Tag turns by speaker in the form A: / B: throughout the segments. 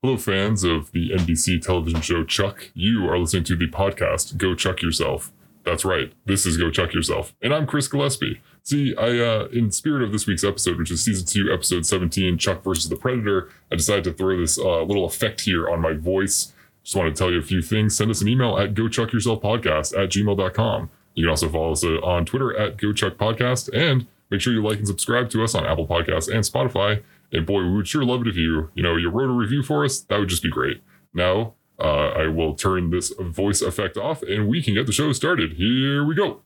A: Hello, fans of the NBC television show Chuck. You are listening to the podcast Go Chuck Yourself. That's right. This is Go Chuck Yourself. And I'm Chris Gillespie. See, I, uh, in spirit of this week's episode, which is season two, episode 17, Chuck versus the Predator, I decided to throw this uh, little effect here on my voice. Just want to tell you a few things. Send us an email at gochuckyourselfpodcast at gmail.com. You can also follow us uh, on Twitter at gochuckpodcast and make sure you like and subscribe to us on Apple Podcasts and Spotify. And boy, we would sure love it if you, you know, you wrote a review for us. That would just be great. Now, uh, I will turn this voice effect off and we can get the show started. Here we go.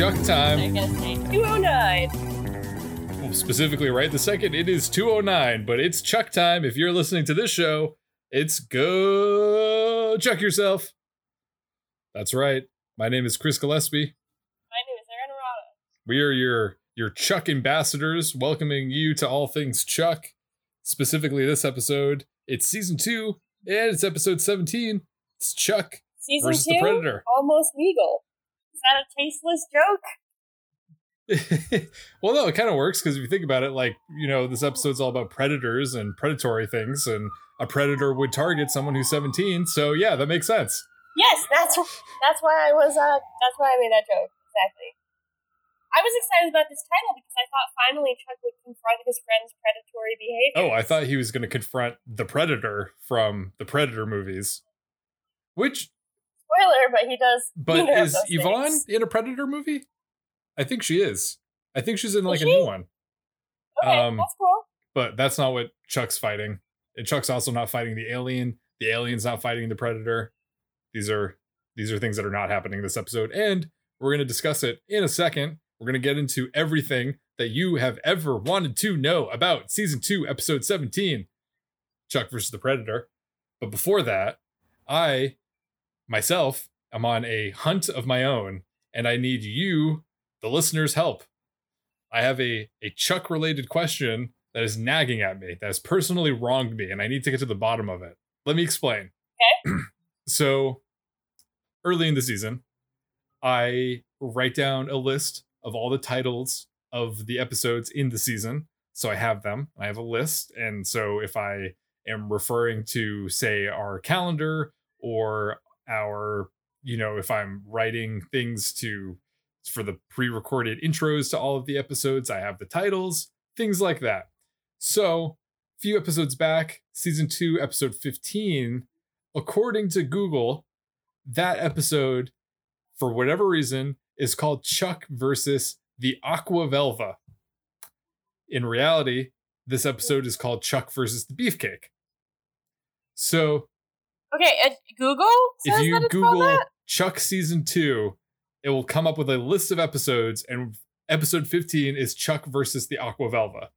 B: Chuck time.
C: I guess 209.
B: Well, specifically, right the second, it is 209, but it's Chuck time. If you're listening to this show, it's go Chuck yourself. That's right. My name is Chris Gillespie.
C: My name is Aaron Arata.
B: We are your your Chuck ambassadors, welcoming you to all things Chuck. Specifically, this episode, it's season two, and it's episode 17. It's Chuck
C: Season
B: versus
C: two,
B: the Predator.
C: almost legal. Is that a tasteless joke?
B: well, no, it kind of works because if you think about it, like, you know, this episode's all about predators and predatory things, and a predator would target someone who's 17. So, yeah, that makes sense.
C: Yes, that's that's why I was. Uh, that's why I made that joke. Exactly. I was excited about this title because I thought finally Chuck would confront his friend's predatory behavior.
B: Oh, I thought he was going to confront the predator from the Predator movies. Which,
C: Spoiler, but he does.
B: but is Yvonne
C: things.
B: in a Predator movie? I think she is. I think she's in like a
C: she?
B: new one.
C: Okay,
B: um,
C: that's cool.
B: but that's not what Chuck's fighting. And Chuck's also not fighting the alien. The alien's not fighting the predator. These are these are things that are not happening this episode, and we're going to discuss it in a second. We're going to get into everything that you have ever wanted to know about season two, episode seventeen, Chuck versus the Predator. But before that, I myself am on a hunt of my own, and I need you, the listeners' help. I have a a Chuck related question that is nagging at me, that has personally wronged me, and I need to get to the bottom of it. Let me explain.
C: Okay.
B: so, early in the season, I write down a list of all the titles of the episodes in the season. So I have them. I have a list. And so if I am referring to, say, our calendar or our, you know, if I'm writing things to for the pre-recorded intros to all of the episodes, I have the titles, things like that. So, a few episodes back, season 2, episode 15, according to Google, that episode for whatever reason is called Chuck versus the Aqua Velva. In reality, this episode is called Chuck versus the Beefcake. So,
C: Okay, uh, Google says
B: if you
C: that it's
B: Google
C: that.
B: Chuck season two, it will come up with a list of episodes, and episode 15 is Chuck versus the Aqua Velva.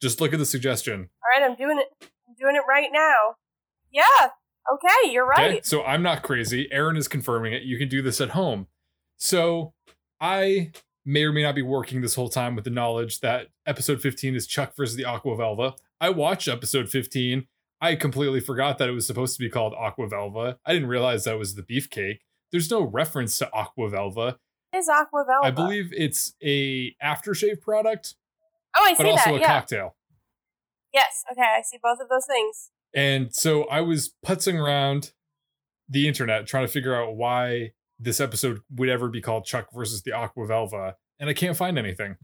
B: Just look at the suggestion.
C: All right, I'm doing it. I'm doing it right now. Yeah. Okay, you're right.
B: Okay, so I'm not crazy. Aaron is confirming it. You can do this at home. So I may or may not be working this whole time with the knowledge that episode 15 is Chuck versus the Aqua Velva. I watched episode 15. I completely forgot that it was supposed to be called Aqua Velva. I didn't realize that was the beefcake. There's no reference to Aqua Velva.
C: It is Aqua Velva.
B: I believe it's a aftershave product,
C: Oh, I see
B: but
C: see
B: also
C: that.
B: a
C: Yeah.
B: cocktail.
C: Yes. Okay, I see both of those things.
B: And so I was putzing around the internet trying to figure out why this episode would ever be called Chuck versus the Aqua Velva, and I can't find anything.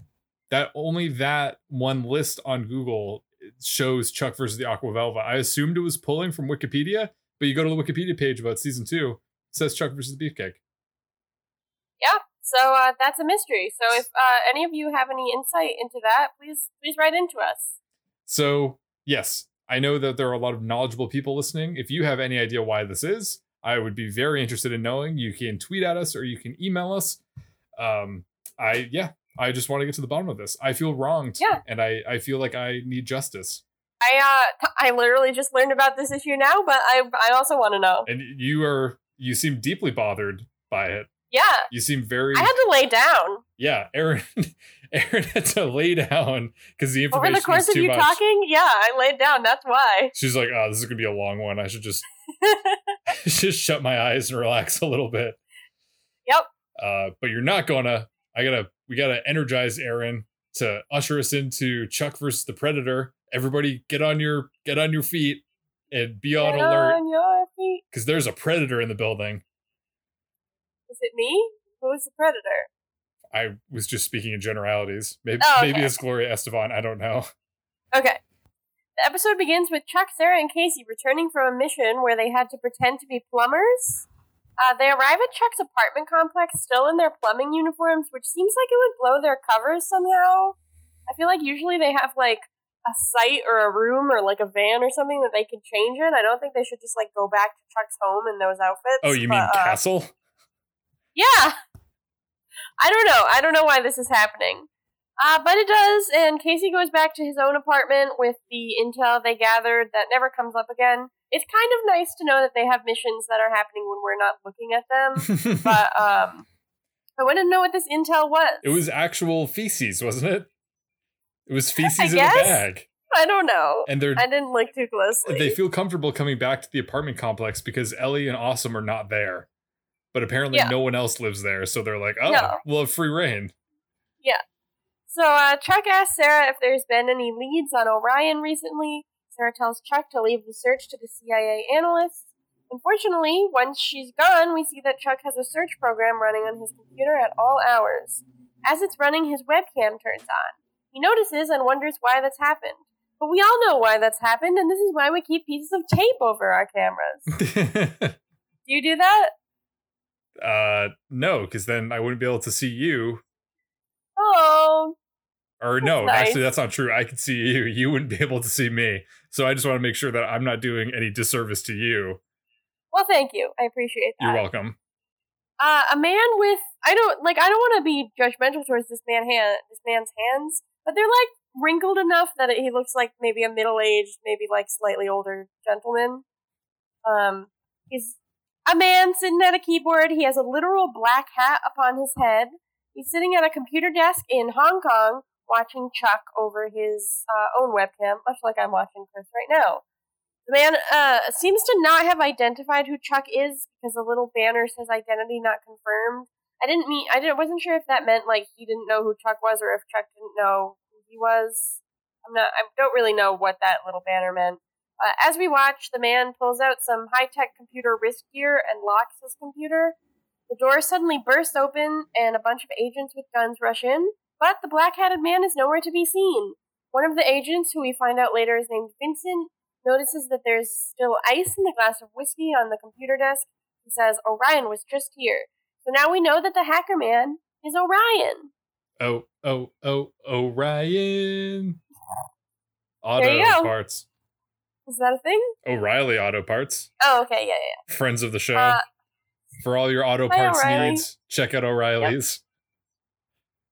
B: That only that one list on Google shows Chuck versus the Aqua Velva. I assumed it was pulling from Wikipedia, but you go to the Wikipedia page about season two, it says Chuck versus the Beefcake.
C: Yeah. So uh, that's a mystery. So if uh, any of you have any insight into that, please please write into us.
B: So, yes, I know that there are a lot of knowledgeable people listening. If you have any idea why this is, I would be very interested in knowing. You can tweet at us or you can email us. Um, I yeah, I just want to get to the bottom of this. I feel wronged,
C: Yeah.
B: and I I feel like I need justice.
C: I uh I literally just learned about this issue now, but I I also want to know.
B: And you are you seem deeply bothered by it.
D: Yeah,
B: You seem very
D: I had to lay down
B: yeah. Aaron Aaron had to lay down because the information over
D: the course of you
B: much.
D: talking. Yeah, I laid down. That's why.
B: She's like, oh, this is gonna be a long one. I should just just shut my eyes and relax a little bit.
D: Yep.
B: Uh, but you're not gonna. I gotta. We gotta energize Aaron to usher us into Chuck versus the Predator. Everybody, get on your get on your feet and be on
D: Get
B: alert
D: on your feet.
B: because there's a predator in the building.
D: Is it me? Who is the predator?
B: I was just speaking in generalities. Maybe
D: Oh, okay.
B: maybe it's Gloria Estefan. I don't know.
D: Okay. The episode begins with Chuck, Sarah, and Casey returning from a mission where they had to pretend to be plumbers. Uh, they arrive at Chuck's apartment complex still in their plumbing uniforms, which seems like it would blow their covers somehow. I feel like usually they have like a site or a room or like a van or something that they can change in. I don't think they should just like go back to Chuck's home in those outfits.
B: Oh, you mean
D: uh,
B: Castle?
D: yeah. I don't know. I don't know why this is happening. Uh, but it does, and Casey goes back to his own apartment with the intel they gathered that never comes up again. It's kind of nice to know that they have missions that are happening when we're not looking at them. but um, I wanted to know what this intel was.
B: it was actual feces, wasn't it? It was feces in a bag,
D: I don't know.
B: and they're
D: I didn't look too closely.
B: they feel comfortable coming back to the apartment complex because Ellie and Awesome are not there. But apparently
D: Yeah.
B: no one else lives there, so they're like, "Oh,
D: No.
B: we'll have free reign."
D: So uh, Chuck asks Sarah if there's been any leads on Orion recently. Sarah tells Chuck to leave the search to the CIA analysts. Unfortunately, once she's gone, we see that Chuck has a search program running on his computer at all hours. As it's running, his webcam turns on. He notices and wonders why that's happened. But we all know why that's happened, and this is why we keep pieces of tape over our cameras. Do you do that?
B: uh, no, because then I wouldn't be able to see you.
D: Oh,
B: Or
D: That's
B: no,
D: nice.
B: actually, that's not true. I could see you. You wouldn't be able to see me. So I just want to make sure that I'm not doing any disservice to you.
D: well, thank you. I appreciate that.
B: You're welcome.
D: uh, a man with I don't like I don't want to be judgmental towards this man hand this man's hands, but they're like wrinkled enough that he looks like maybe a middle aged, maybe like slightly older gentleman. Um, he's a man sitting at a keyboard. He has a literal black hat upon his head. He's sitting at a computer desk in Hong Kong watching Chuck over his uh, own webcam, much like I'm watching Chris right now. The man uh, seems to not have identified who Chuck is because the little banner says identity not confirmed. I didn't mean I didn't wasn't sure if that meant like he didn't know who Chuck was or if Chuck didn't know who he was. I'm not. I don't really know what that little banner meant. Uh, as we watch, the man pulls out some high tech computer wrist gear and locks his computer. The door suddenly bursts open, and a bunch of agents with guns rush in. But the black hatted man is nowhere to be seen. One of the agents, who we find out later is named Vincent, notices that there's still ice in the glass of whiskey on the computer desk. He says Orion was just here. So now we know that the hacker man is Orion.
B: Oh, oh, oh, Orion. Auto
D: There you go.
B: parts.
D: Is that a thing?
B: O'Reilly Auto Parts.
D: Oh, okay, yeah, yeah.
B: Friends of the show.
D: Uh,
B: For all your auto parts
D: O'Reilly.
B: needs, check out O'Reilly's.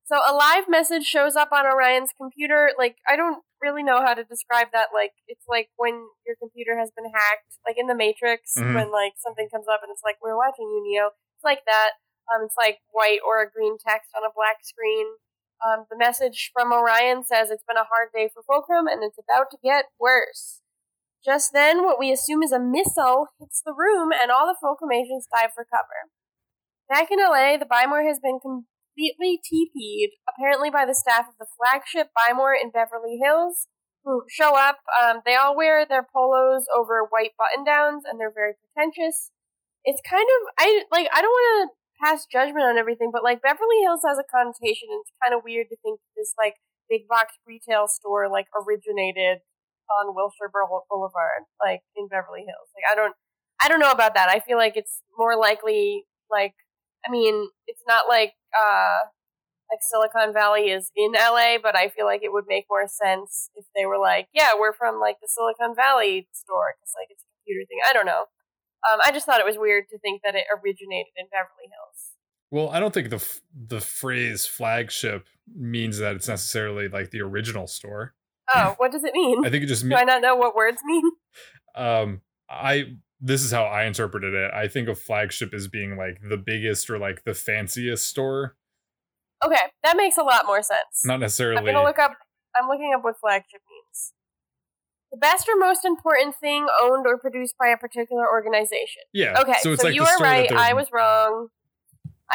D: So a live message shows up on Orion's computer. Like I don't really know how to describe that. Like it's like when your computer has been hacked, like in the Matrix,
B: Mhm.
D: when like something comes up and it's like we're watching you, Neo. It's like that. Um, it's like white or a green text on a black screen. Um, the message from Orion says it's been a hard day for Fulcrum and it's about to get worse. Just then, what we assume is a missile hits the room and all the Fulcrum agents dive for cover. Back in LA, the Buy More has been completely TP'd, apparently by the staff of the flagship Buy More in Beverly Hills, who show up. Um, they all wear their polos over white button downs, and they're very pretentious. It's kind of I like I don't want to pass judgment on everything, but like Beverly Hills has a connotation, and it's kind of weird to think this like big box retail store like originated on Wilshire Boulevard, like in Beverly Hills. Like I don't I don't know about that. I feel like it's more likely like I mean, it's not like uh like Silicon Valley is in LA, but I feel like it would make more sense if they were like, yeah, we're from like the Silicon Valley store because like it's a computer thing. I don't know. Um, I just thought it was weird to think that it originated in Beverly Hills.
B: Well, I don't think the f- the phrase flagship means that it's necessarily like the original store.
D: Oh, what does it mean?
B: I think it just
D: Do
B: means
D: I not know what words mean?
B: um I this is how I interpreted it. I think of flagship as being like the biggest or like the fanciest store,
D: Okay, that makes a lot more sense.
B: not necessarily.
D: I'm gonna look up. I'm looking up what flagship means. The best or most important thing owned or produced by a particular organization.
B: yeah.
D: Okay, so,
B: so like
D: you are right. I was wrong.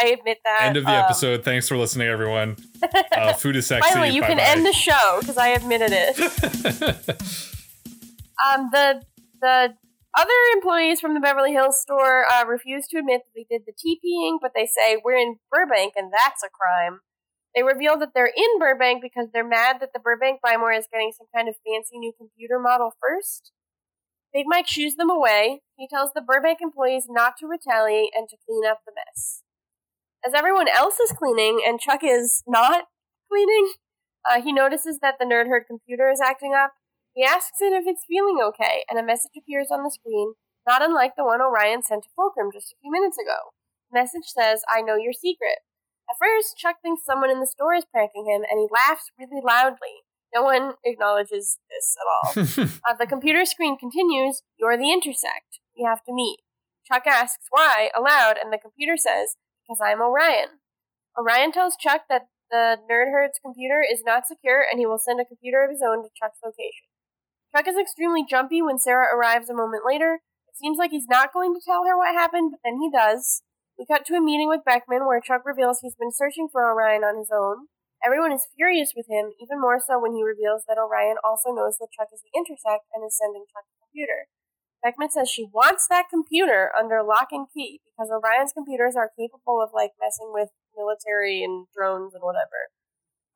D: I admit that.
B: End of the
D: Um,
B: episode. Thanks for listening, everyone. Uh, food is sexy.
D: Finally, you can
B: Bye-bye.
D: end the show because I admitted it. Um, the the other employees from the Beverly Hills store uh, refuse to admit that they did the TPing, but they say we're in Burbank and that's a crime. They reveal that they're in Burbank because they're mad that the Burbank Buy More is getting some kind of fancy new computer model first. Big Mike shoos them away. He tells the Burbank employees not to retaliate and to clean up the mess. As everyone else is cleaning and Chuck is not cleaning, uh, he notices that the Nerd Herd computer is acting up he asks it if it's feeling okay, and a message appears on the screen, not unlike the one Orion sent to Fulcrum just a few minutes ago. The message says, I know your secret. At first, Chuck thinks someone in the store is pranking him, and he laughs really loudly. No one acknowledges this at all. uh, the computer screen continues, You're the intersect. We have to meet. Chuck asks why aloud, and the computer says, Because I'm Orion. Orion tells Chuck that the Nerd Herd's computer is not secure, and he will send a computer of his own to Chuck's location. Chuck is extremely jumpy when Sarah arrives a moment later. It seems like he's not going to tell her what happened, but then he does. We cut to a meeting with Beckman where Chuck reveals he's been searching for Orion on his own. Everyone is furious with him, even more so when he reveals that Orion also knows that Chuck is the Intersect and is sending Chuck a computer. Beckman says she wants that computer under lock and key because Orion's computers are capable of like messing with military and drones and whatever.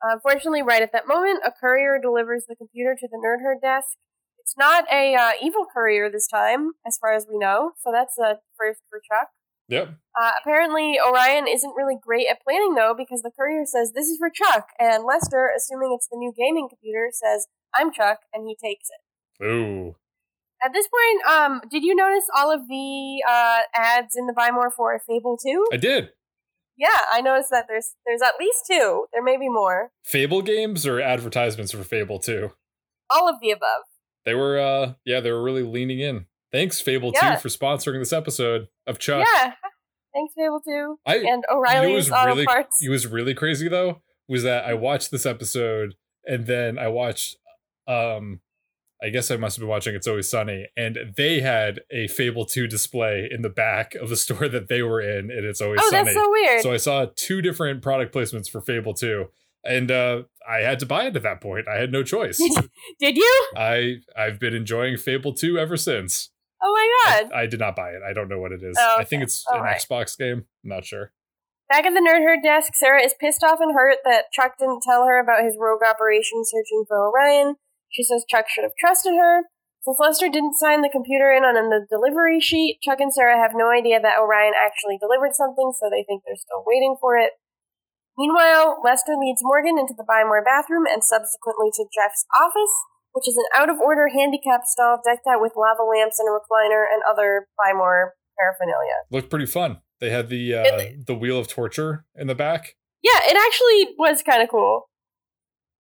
D: Unfortunately, right at that moment, a courier delivers the computer to the Nerd Herd desk. It's not a uh, evil courier this time, as far as we know, so that's a first for Chuck.
B: yep.
D: Uh, apparently, Orion isn't really great at planning, though, because the courier says, This is for Chuck, and Lester, assuming it's the new gaming computer, says, I'm Chuck, and he takes it.
B: Ooh.
D: At this point, um, did you notice all of the uh, ads in the Buy More for Fable 2?
B: I did.
D: Yeah, I noticed that there's there's at least two. There may be more.
B: Fable games or advertisements for Fable 2?
D: All of the above.
B: They were uh yeah, they were really leaning in. Thanks, Fable
D: Yeah.
B: 2, for sponsoring this episode of Chuck.
D: Yeah. Thanks, Fable 2.
B: I
D: And
B: you know
D: Auto
B: really
D: Parts.
B: it was really crazy though was that I watched this episode and then I watched um I guess I must have been watching It's Always Sunny and they had a Fable 2 display in the back of the store that they were in and It's Always
D: oh,
B: Sunny.
D: that's so weird.
B: So I saw two different product placements for Fable 2 and uh I had to buy it at that point. I had no choice.
D: Did you?
B: I I've been enjoying Fable 2 ever since.
D: Oh my god.
B: I, I did not buy it. I don't know what it is.
D: Oh,
B: I think it's
D: All
B: an
D: right.
B: Xbox game. I'm not sure.
D: Back at the Nerd Herd desk, Sarah is pissed off and hurt that Chuck didn't tell her about his rogue operation searching for Orion. She says Chuck should have trusted her. Since Lester didn't sign the computer in on the delivery sheet, Chuck and Sarah have no idea that Orion actually delivered something, so they think they're still waiting for it. Meanwhile, Lester leads Morgan into the Buy More bathroom and subsequently to Jeff's office, which is an out of order handicap stall decked out with lava lamps and a recliner and other Buy More paraphernalia.
B: Looked pretty fun. They had the uh,
D: It-
B: the wheel of torture in the back.
D: Yeah, it actually was kind of cool.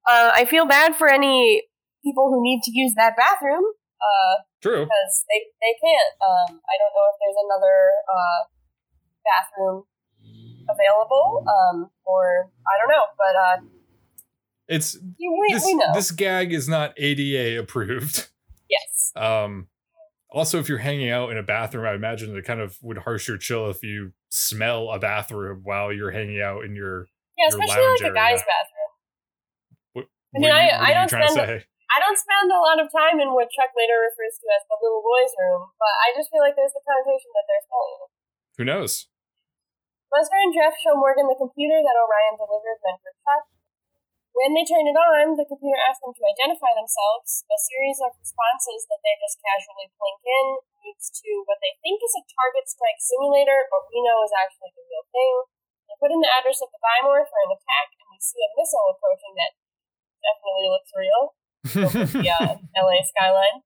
D: Uh, I feel bad for any people who need to use that bathroom uh,
B: True.
D: because they they can't. Um, I don't know if there's another uh, bathroom available, um, or I don't know, but uh,
B: It's
D: we,
B: this
D: we
B: this gag is not ADA approved.
D: yes.
B: Um also if you're hanging out in a bathroom, I imagine it kind of would harsh your chill if you smell a bathroom while you're hanging out in your
D: Yeah,
B: your
D: especially like a guy's bathroom.
B: what,
D: I mean,
B: you,
D: I- I don't
B: trying to
D: spend-
B: say?
D: I don't spend a lot of time in what Chuck later refers to as the little boys' room, but I just feel like there's the connotation that they're smelling.
B: Who knows?
D: Lester and Jeff show Morgan the computer that Orion delivered meant for Chuck. When they turn it on, the computer asks them to identify themselves. A series of responses that they just casually plink in leads to what they think is a target strike simulator, but we know is actually the real thing. They put in the address of the Buy More for an attack, and we see a missile approaching that definitely looks real over the uh, LA skyline.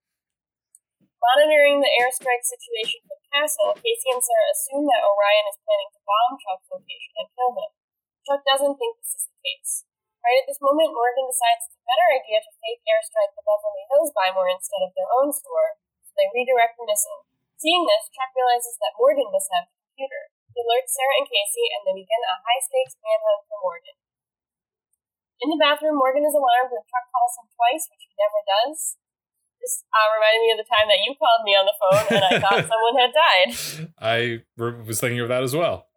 D: Monitoring the airstrike situation from the castle, Casey and Sarah assume that Orion is planning to bomb Chuck's location and kill him. Chuck doesn't think this is the case. Right at this moment, Morgan decides it's a better idea to fake airstrike the Beverly Hills Buy More instead of their own store, so they redirect the missile. Seeing this, Chuck realizes that Morgan must have the computer. He alerts Sarah and Casey, and they begin a high stakes manhunt for Morgan. In the bathroom, Morgan is alarmed when Chuck calls him twice, which he never does. This uh, reminded me of the time that you called me on the phone and I thought someone had died.
B: I was thinking of that as well.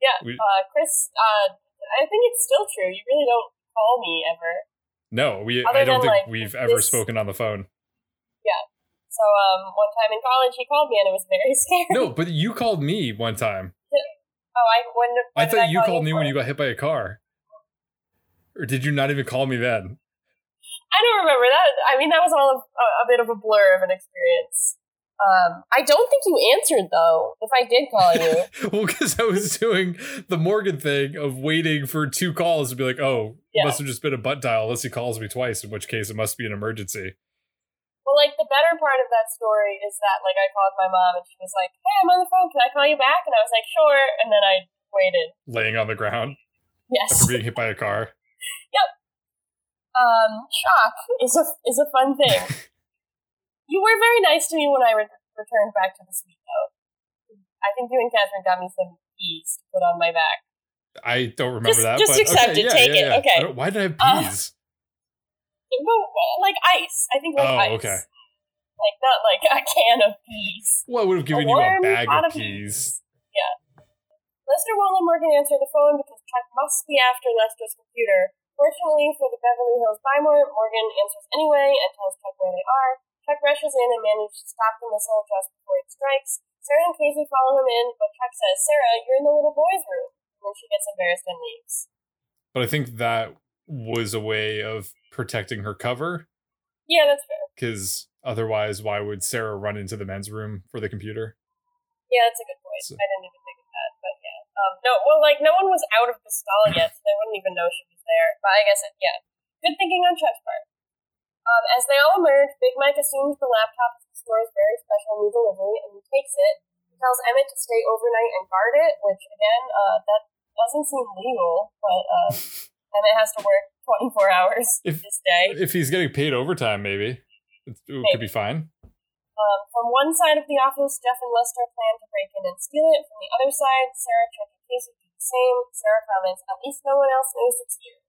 D: Yeah,
B: We-
D: uh, Chris, uh, I think it's still true. You really don't call me ever.
B: No, we
D: Other
B: I don't
D: than,
B: think
D: like,
B: we've ever
D: this-
B: spoken on the phone. Yeah.
D: So um, one time in college, he called me and it was very scary.
B: No, but you called me one time.
D: Oh, I when, when
B: I thought you
D: call
B: called me when you got hit by a car. Or did you not even call me then?
D: I don't remember that. I mean, that was all a, a bit of a blur of an experience. Um, I don't think you answered though. If I did call you,
B: well, because I was doing the Morgan thing of waiting for two calls to be like, oh, it
D: Yeah.
B: must have just been a butt dial unless he calls me twice, in which case it must be an emergency.
D: well, like the better part of that story is that like I called my mom and she was like, "Hey, I'm on the phone. Can I call you back?" And I was like, "Sure." And then I waited.
B: Laying on the ground
D: Yes.
B: after being hit by a car.
D: Um, shock is a is a fun thing. you were very nice to me when I re- returned back to the suite, though. I think you and Catherine got me some peas to put on my back.
B: I don't remember
D: Just-
B: that.
D: just
B: but
D: accept
B: okay,
D: it,
B: yeah,
D: take
B: yeah,
D: it, okay.
B: Why did I have
D: Uh,
B: peas?
D: Well, like ice. I think like
B: Oh,
D: ice.
B: okay.
D: Like not like a can of peas.
B: well, I would have given
D: a
B: you a bag
D: pot
B: of peas.
D: Yeah. Lester won't let Morgan answer the phone because Chuck must be after Lester's computer. Fortunately for the Beverly Hills Buy More, Morgan answers anyway and tells Chuck where they are. Chuck rushes in and manages to stop the missile just before it strikes. Sarah and Casey follow him in, but Chuck says, Sarah, you're in the little boy's room. And then she gets embarrassed and leaves.
B: But I think that was a way of protecting her cover
D: Yeah, that's fair.
B: because otherwise, why would Sarah run into the men's room for the computer?
D: Yeah, that's a good point.
B: So-
D: I didn't even Um, no, well, like, no one was out of the stall yet, so they wouldn't even know she was there. But I guess, it, yeah. Good thinking on Chuck's part. Um, as they all emerge, Big Mike assumes the laptop is the store's very special new delivery, and he takes it. He tells Emmett to stay overnight and guard it, which, again, uh, that doesn't seem legal, but uh, Emmett has to work 24 hours
B: If-
D: this day.
B: If he's getting paid overtime, maybe it, it could be fine.
D: Um, from one side of the office, Jeff and Lester plan to break in and steal it. From the other side, Sarah, Chuck, and Casey do the same. Sarah comments, at least no one else knows it's here.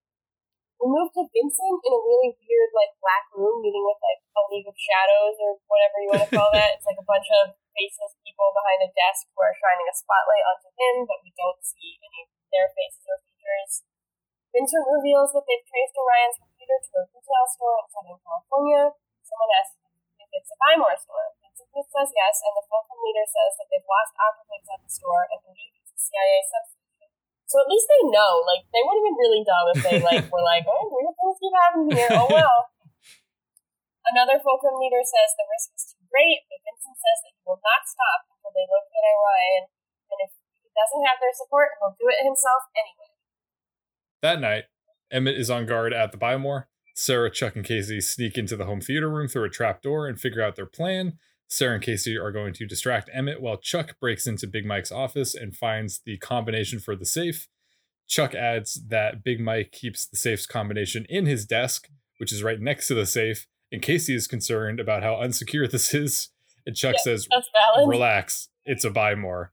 D: We move to Vincent in a really weird, like, black room meeting with, like, a League of Shadows or whatever you want to call that. It's like a bunch of faceless people behind a desk who are shining a spotlight onto him, but we don't see any of their faces or features. Vincent reveals that they've traced Orion's computer to a retail store in Southern California. Someone asks it's a Buy More store. Vincent says yes, and the Fulcrum leader says that they've lost operatives at the store and believe it's a CIA substation. So at least they know. Like they would have been really dumb if they like were like, "Oh, weird things keep happening here." Oh well. Another Fulcrum leader says the risk is too great, but Vincent says that he will not stop until they locate Orion, and if he doesn't have their support, he'll do it himself anyway.
B: That night, Emmett is on guard at the Buy More. Sarah, Chuck, and Casey sneak into the home theater room through a trap door and figure out their plan. Sarah and Casey are going to distract Emmett while Chuck breaks into Big Mike's office and finds the combination for the safe. Chuck adds that Big Mike keeps the safe's combination in his desk, which is right next to the safe, and Casey is concerned about how unsecure this is. And Chuck
D: Yeah.
B: says, relax it's a buy more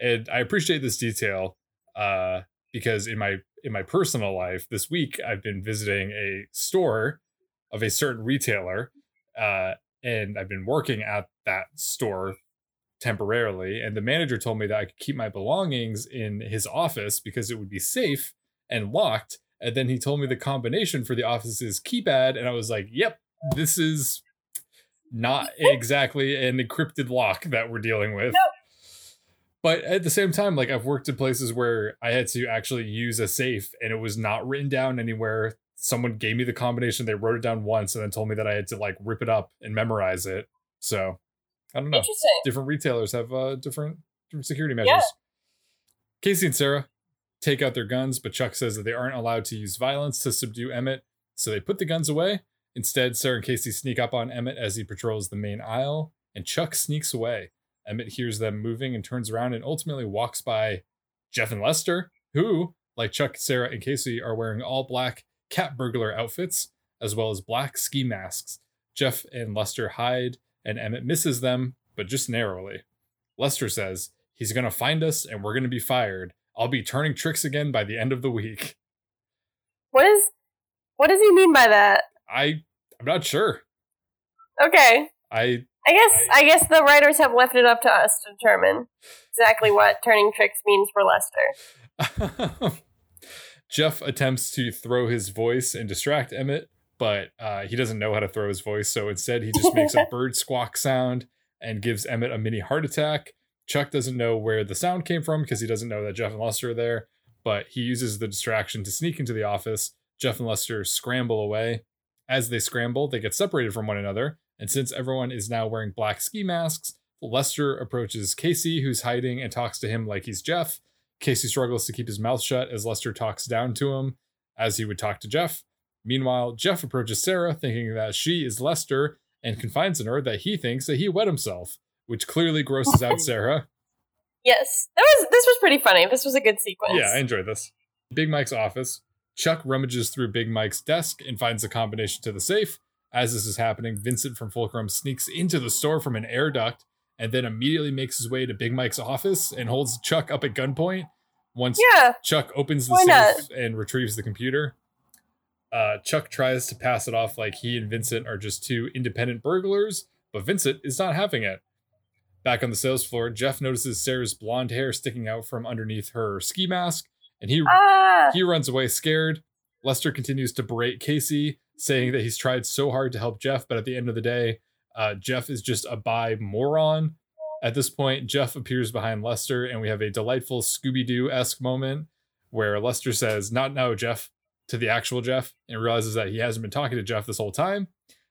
B: and i appreciate this detail uh because in my in my personal life this week i've been visiting a store of a certain retailer uh and i've been working at that store temporarily and the manager told me that i could keep my belongings in his office because it would be safe and locked and then he told me the combination for the office's keypad and i was like yep this is not exactly an encrypted lock that we're dealing with.
D: No.
B: But at the same time, like I've worked in places where I had to actually use a safe and it was not written down anywhere. Someone gave me the combination, they wrote it down once and then told me that I had to like rip it up and memorize it. So I don't know. Different retailers have uh, different different security measures.
D: Yeah.
B: Casey and Sarah take out their guns, but Chuck says that they aren't allowed to use violence to subdue Emmett, so they put the guns away. Instead, Sarah and Casey sneak up on Emmett as he patrols the main aisle, and Chuck sneaks away. Emmett hears them moving and turns around and ultimately walks by Jeff and Lester, who, like Chuck, Sarah, and Casey, are wearing all black cat burglar outfits, as well as black ski masks. Jeff and Lester hide, and Emmett misses them, but just narrowly. Lester says, He's going to find us and we're going to be fired. I'll be turning tricks again by the end of the week.
D: What is what does he mean by that?
B: I I'm not sure.
D: Okay.
B: I
D: I guess I guess the writers have left it up to us to determine exactly what turning tricks means for Lester.
B: Jeff attempts to throw his voice and distract Emmett, but uh, he doesn't know how to throw his voice, so instead he just makes a bird squawk sound and gives Emmett a mini heart attack. Chuck doesn't know where the sound came from because he doesn't know that Jeff and Lester are there, but he uses the distraction to sneak into the office. Jeff and Lester scramble away. As they scramble, they get separated from one another, and since everyone is now wearing black ski masks, Lester approaches Casey, who's hiding, and talks to him like he's Jeff. Casey struggles to keep his mouth shut as Lester talks down to him, as he would talk to Jeff. Meanwhile, Jeff approaches Sarah, thinking that she is Lester, and confides in her that he thinks that he wet himself, which clearly grosses out Sarah.
D: Yes, that was this was pretty funny. This was a good sequence.
B: Yeah, I enjoyed this. Big Mike's office. Chuck rummages through Big Mike's desk and finds the combination to the safe. As this is happening, Vincent from Fulcrum sneaks into the store from an air duct and then immediately makes his way to Big Mike's office and holds Chuck up at gunpoint. Once
D: yeah.
B: Chuck opens the safe
D: not?
B: and retrieves the computer, uh, Chuck tries to pass it off like he and Vincent are just two independent burglars, but Vincent is not having it. Back on the sales floor, Jeff notices Sarah's blonde hair sticking out from underneath her ski mask, and he
D: Ah,
B: he runs away scared. Lester continues to berate Casey, saying that he's tried so hard to help Jeff, but at the end of the day, uh, Jeff is just a bi moron. At this point, Jeff appears behind Lester, and we have a delightful Scooby Doo esque moment where Lester says, Not now, Jeff, to the actual Jeff, and realizes that he hasn't been talking to Jeff this whole time.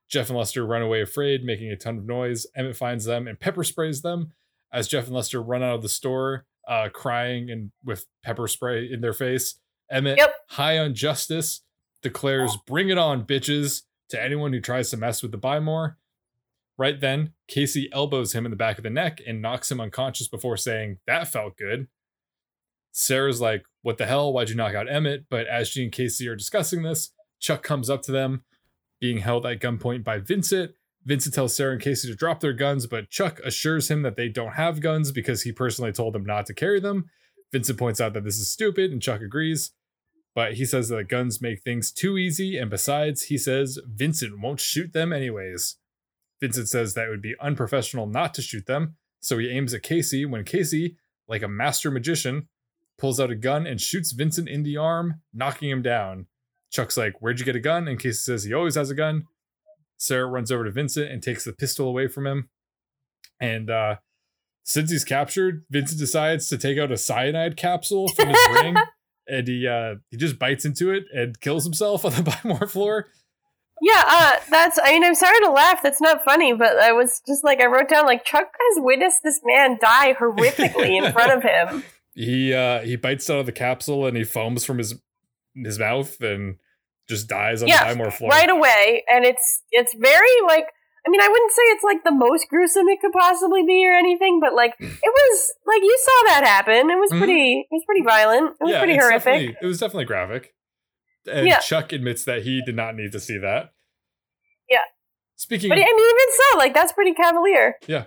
B: Jeff and Lester run away afraid, making a ton of noise. Emmett finds them and pepper sprays them. As Jeff and Lester run out of the store, uh, crying and with pepper spray in their face, Emmett,
D: Yep.
B: high on justice, declares, Bring it on, bitches, to anyone who tries to mess with the Buy More. Right then, Casey elbows him in the back of the neck and knocks him unconscious before saying, That felt good. Sarah's like, What the hell? Why'd you knock out Emmett? But as she and Casey are discussing this, Chuck comes up to them, being held at gunpoint by Vincent. Vincent tells Sarah and Casey to drop their guns, but Chuck assures him that they don't have guns because he personally told them not to carry them. Vincent points out that this is stupid, and Chuck agrees. But he says that guns make things too easy, and besides, he says Vincent won't shoot them anyways. Vincent says that it would be unprofessional not to shoot them, so he aims at Casey when Casey, like a master magician, pulls out a gun and shoots Vincent in the arm, knocking him down. Chuck's like, Where'd you get a gun? And Casey says he always has a gun. Sarah runs over to Vincent and takes the pistol away from him. And uh, since he's captured, Vincent decides to take out a cyanide capsule from his ring and he uh, he just bites into it and kills himself on the Buy More floor.
D: yeah. Uh, that's. I mean, I'm sorry to laugh. That's not funny, but I was just like, I wrote down like Chuck has witnessed this man die horrifically in front of him.
B: He uh, he bites out of the capsule and he foams from his his mouth and just dies on
D: Yeah,
B: the Buy More floor.
D: right away, and it's it's very like. I mean, I wouldn't say it's like the most gruesome it could possibly be or anything, but like it was like you saw that happen. It was
B: Mhm.
D: pretty. It was pretty violent. It was pretty horrific.
B: It was definitely graphic. And
D: Yeah.
B: Chuck admits that he did not need to see that.
D: Yeah.
B: Speaking
D: But I mean, even so, like that's pretty cavalier. Yeah.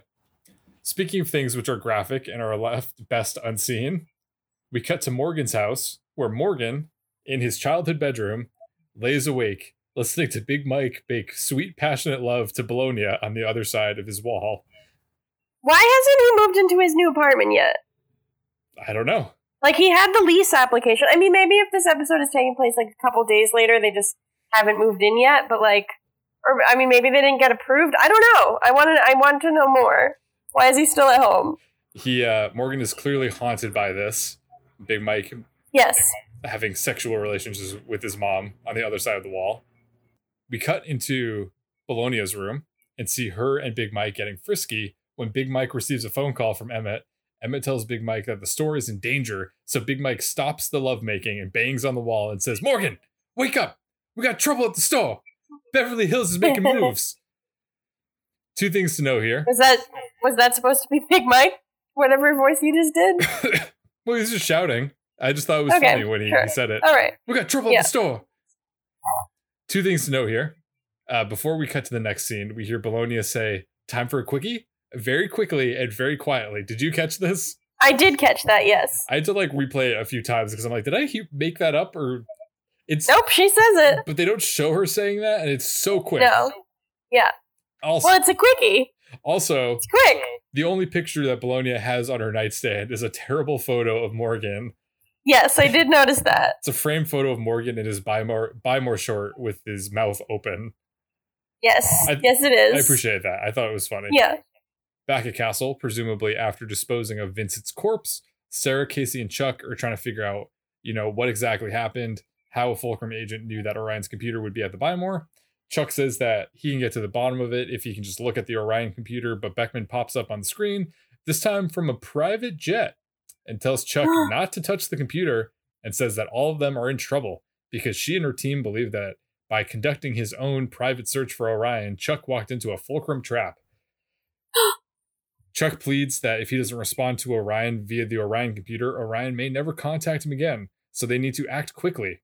B: Speaking of things which are graphic and are left best unseen, we cut to Morgan's house, where Morgan, in his childhood bedroom, lays awake, listening to Big Mike bake sweet, passionate love to Bolonia on the other side of his wall.
D: Why hasn't he moved into his new apartment yet?
B: I don't know.
D: Like he had the lease application. I mean, maybe if this episode is taking place like a couple days later, they just haven't moved in yet. But like, or I mean, maybe they didn't get approved. I don't know. I want to. I want to know more. Why is he still at home?
B: He uh Morgan is clearly haunted by this. Big Mike
D: Yes.
B: having sexual relations with his mom on the other side of the wall. We cut into Bolonia's room and see her and Big Mike getting frisky when Big Mike receives a phone call from Emmett. Emmett tells Big Mike that the store is in danger, so Big Mike stops the lovemaking and bangs on the wall and says, Morgan, wake up! We got trouble at the store! Beverly Hills is making moves! Two things to know here.
D: Was that was that supposed to be Big Mike? Whatever voice you just did.
B: well, he's just shouting. I just thought it was
D: Okay,
B: funny when he,
D: sure.
B: he said it.
D: All right.
B: We got trouble
D: Yeah.
B: at the store. Two things to know here. Uh, before we cut to the next scene, we hear Bolonia say, Time for a quickie. very quickly and very quietly. Did you catch this?
C: I did catch that. Yes.
B: I had to like replay it a few times because I'm like, did I he- make that up or it's
C: Nope. She says it.
B: but they don't show her saying that and it's so quick.
C: No. Yeah.
B: Also,
C: Well, it's a quickie.
B: also
C: It's quick.
B: the only picture that Bolonia has on her nightstand is a terrible photo of Morgan.
C: Yes, I did notice that.
B: It's a framed photo of Morgan in his buy more buy more short with his mouth open.
C: Yes.
B: I-
C: yes, it is.
B: I appreciate that. I thought it was funny.
C: Yeah.
B: Back at Castle, presumably after disposing of Vincent's corpse, Sarah, Casey, and Chuck are trying to figure out, you know, what exactly happened, how a Fulcrum agent knew that Orion's computer would be at the Buy More. Chuck says that he can get to the bottom of it if he can just look at the Orion computer, but Beckman pops up on the screen, this time from a private jet, and tells Chuck not to touch the computer and says that all of them are in trouble because she and her team believe that by conducting his own private search for Orion, Chuck walked into a Fulcrum trap. Chuck pleads that if he doesn't respond to Orion via the Orion computer, Orion may never contact him again, so they need to act quickly.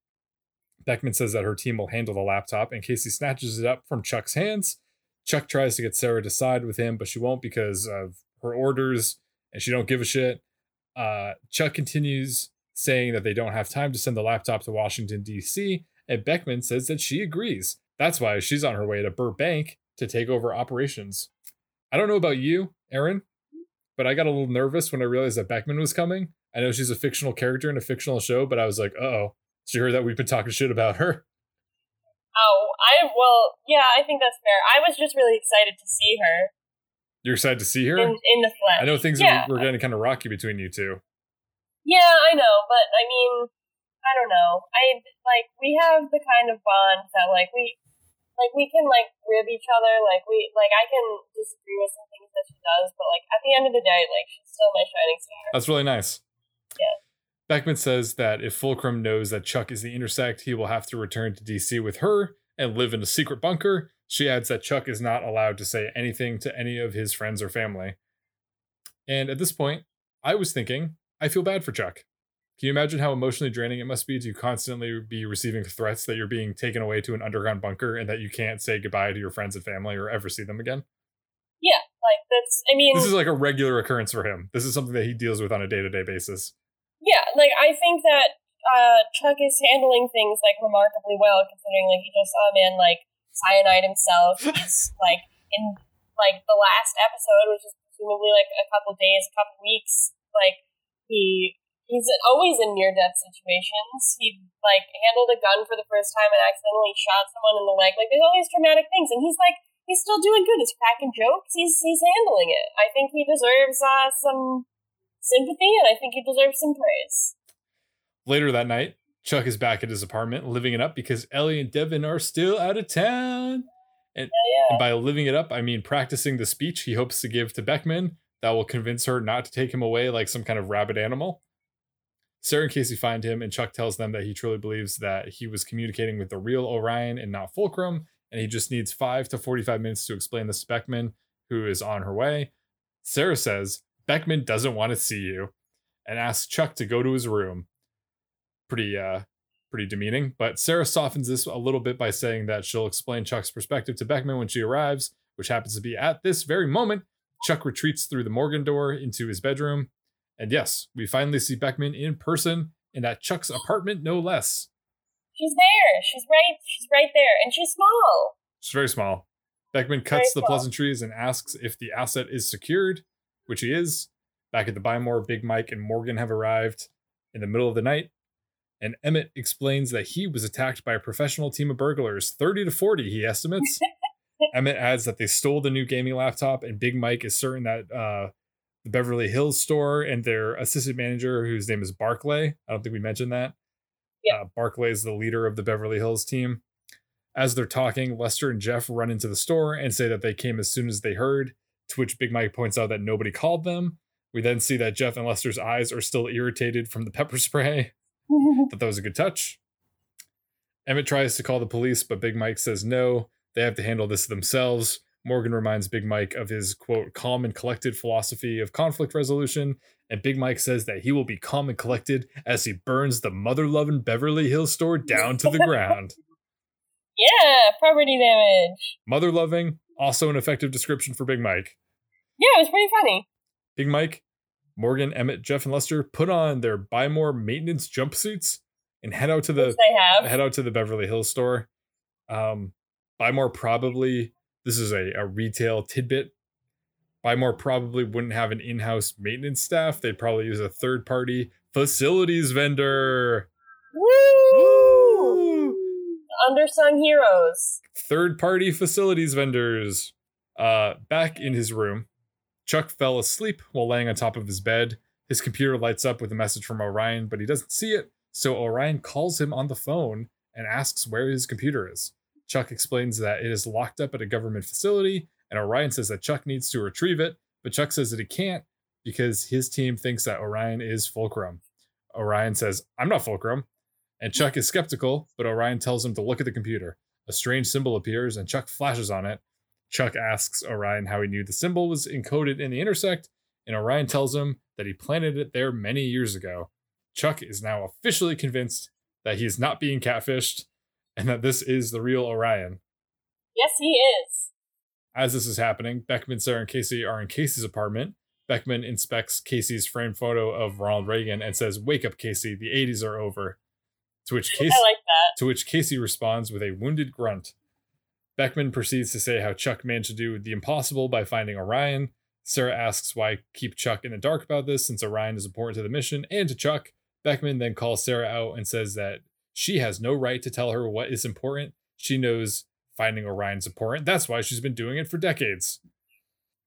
B: Beckman says that her team will handle the laptop, and Casey snatches it up from Chuck's hands. Chuck tries to get Sarah to side with him, but she won't because of her orders, and she don't give a shit. Uh, Chuck continues saying that they don't have time to send the laptop to Washington, D.C., and Beckman says that she agrees. That's why she's on her way to Burbank to take over operations. I don't know about you, Aaron, but I got a little nervous when I realized that Beckman was coming. I know she's a fictional character in a fictional show, but I was like, uh oh. She heard that we've been talking shit about her.
D: Oh, I well, yeah, I think that's fair. I was just really excited to see her
B: You're excited to see her?
D: in, in the flesh.
B: I know things
D: yeah.
B: were, were getting kind of rocky between you two.
D: Yeah, I know, but I mean, I don't know. I like we have the kind of bond that like we like we can like rib each other. Like we like I can disagree with some things that she does, but like at the end of the day, like she's still my shining star.
B: That's really nice.
D: Yeah.
B: Beckman says that if Fulcrum knows that Chuck is the intersect, he will have to return to DC with her and live in a secret bunker. She adds that Chuck is not allowed to say anything to any of his friends or family. And at this point, I was thinking, I feel bad for Chuck. Can you imagine how emotionally draining it must be to constantly be receiving threats that you're being taken away to an underground bunker and that you can't say goodbye to your friends and family or ever see them again?
D: Yeah, like that's. I mean,
B: This is like a regular occurrence for him. This is something that he deals with on a day to day basis.
D: yeah, like I think that uh Chuck is handling things like remarkably well, considering like he just saw a man like cyanide himself. He's like in like the last episode, which is presumably like a couple days, a couple weeks. Like he he's always in near death situations. He like handled a gun for the first time and accidentally shot someone in the leg. Like there's all these traumatic things, and he's like he's still doing good. He's cracking jokes. He's he's handling it. I think he deserves uh, some sympathy, and I think he deserves some praise.
B: Later that night, Chuck is back at his apartment living it up because Ellie and Devin are still out of town. And,
D: Yeah.
B: and by living it up, I mean practicing the speech he hopes to give to Beckman that will convince her not to take him away like some kind of rabid animal. Sarah and Casey find him, and Chuck tells them that he truly believes that he was communicating with the real Orion and not Fulcrum, and he just needs five to 45 minutes to explain this to Beckman, who is on her way. Sarah says Beckman doesn't want to see you and asks Chuck to go to his room. Pretty, uh, pretty demeaning, but Sarah softens this a little bit by saying that she'll explain Chuck's perspective to Beckman when she arrives, which happens to be at this very moment. Chuck retreats through the Morgan door into his bedroom. And yes, we finally see Beckman in person and at Chuck's apartment, no less.
D: She's there. She's right. She's right there, and she's small.
B: She's very small. Beckman cuts the
D: small.
B: pleasantries and asks if the asset is secured, which he is. Back at the Buy More, Big Mike and Morgan have arrived in the middle of the night. And Emmett explains that he was attacked by a professional team of burglars, 30 to 40, he estimates. Emmett adds that they stole the new gaming laptop, and Big Mike is certain that uh, the Beverly Hills store and their assistant manager, whose name is Barclay, I don't think we mentioned that.
D: Yeah.
B: Uh, Barclay is the leader of the Beverly Hills team. As they're talking, Lester and Jeff run into the store and say that they came as soon as they heard, to which Big Mike points out that nobody called them. We then see that Jeff and Lester's eyes are still irritated from the pepper spray. Thought that was a good touch. Emmett tries to call the police, but Big Mike says no, they have to handle this themselves. Morgan reminds Big Mike of his quote, calm and collected philosophy of conflict resolution, and Big Mike says that he will be calm and collected as he burns the mother loving Beverly Hills store down to the ground.
D: Yeah, property damage.
B: Mother loving, also an effective description for Big Mike.
D: Yeah, it was pretty funny.
B: Big Mike, Morgan, Emmett, Jeff, and Lester put on their buy more maintenance jumpsuits and head out to the head out to the Beverly Hills store. Um, buy more probably this is a, a retail tidbit. Buy more probably wouldn't have an in-house maintenance staff. They'd probably use a third-party facilities vendor.
D: Woo! Undersung heroes.
B: Third-party facilities vendors. Uh, back in his room, Chuck fell asleep while laying on top of his bed. His computer lights up with a message from Orion, but he doesn't see it. So Orion calls him on the phone and asks where his computer is. Chuck explains that it is locked up at a government facility, and Orion says that Chuck needs to retrieve it, but Chuck says that he can't because his team thinks that Orion is Fulcrum. Orion says, I'm not Fulcrum. And Chuck is skeptical, but Orion tells him to look at the computer. A strange symbol appears, and Chuck flashes on it. Chuck asks Orion how he knew the symbol was encoded in the intersect, and Orion tells him that he planted it there many years ago. Chuck is now officially convinced that he is not being catfished and that this is the real Orion.
D: Yes, he is.
B: As this is happening, Beckman, Sarah, and Casey are in Casey's apartment. Beckman inspects Casey's framed photo of Ronald Reagan and says, Wake up, Casey, the 80s are over. To which Casey,
D: I like that.
B: to which Casey responds with a wounded grunt. Beckman proceeds to say how Chuck managed to do the impossible by finding Orion. Sarah asks why keep Chuck in the dark about this since Orion is important to the mission and to Chuck. Beckman then calls Sarah out and says that she has no right to tell her what is important. She knows finding Orion's important. That's why she's been doing it for decades.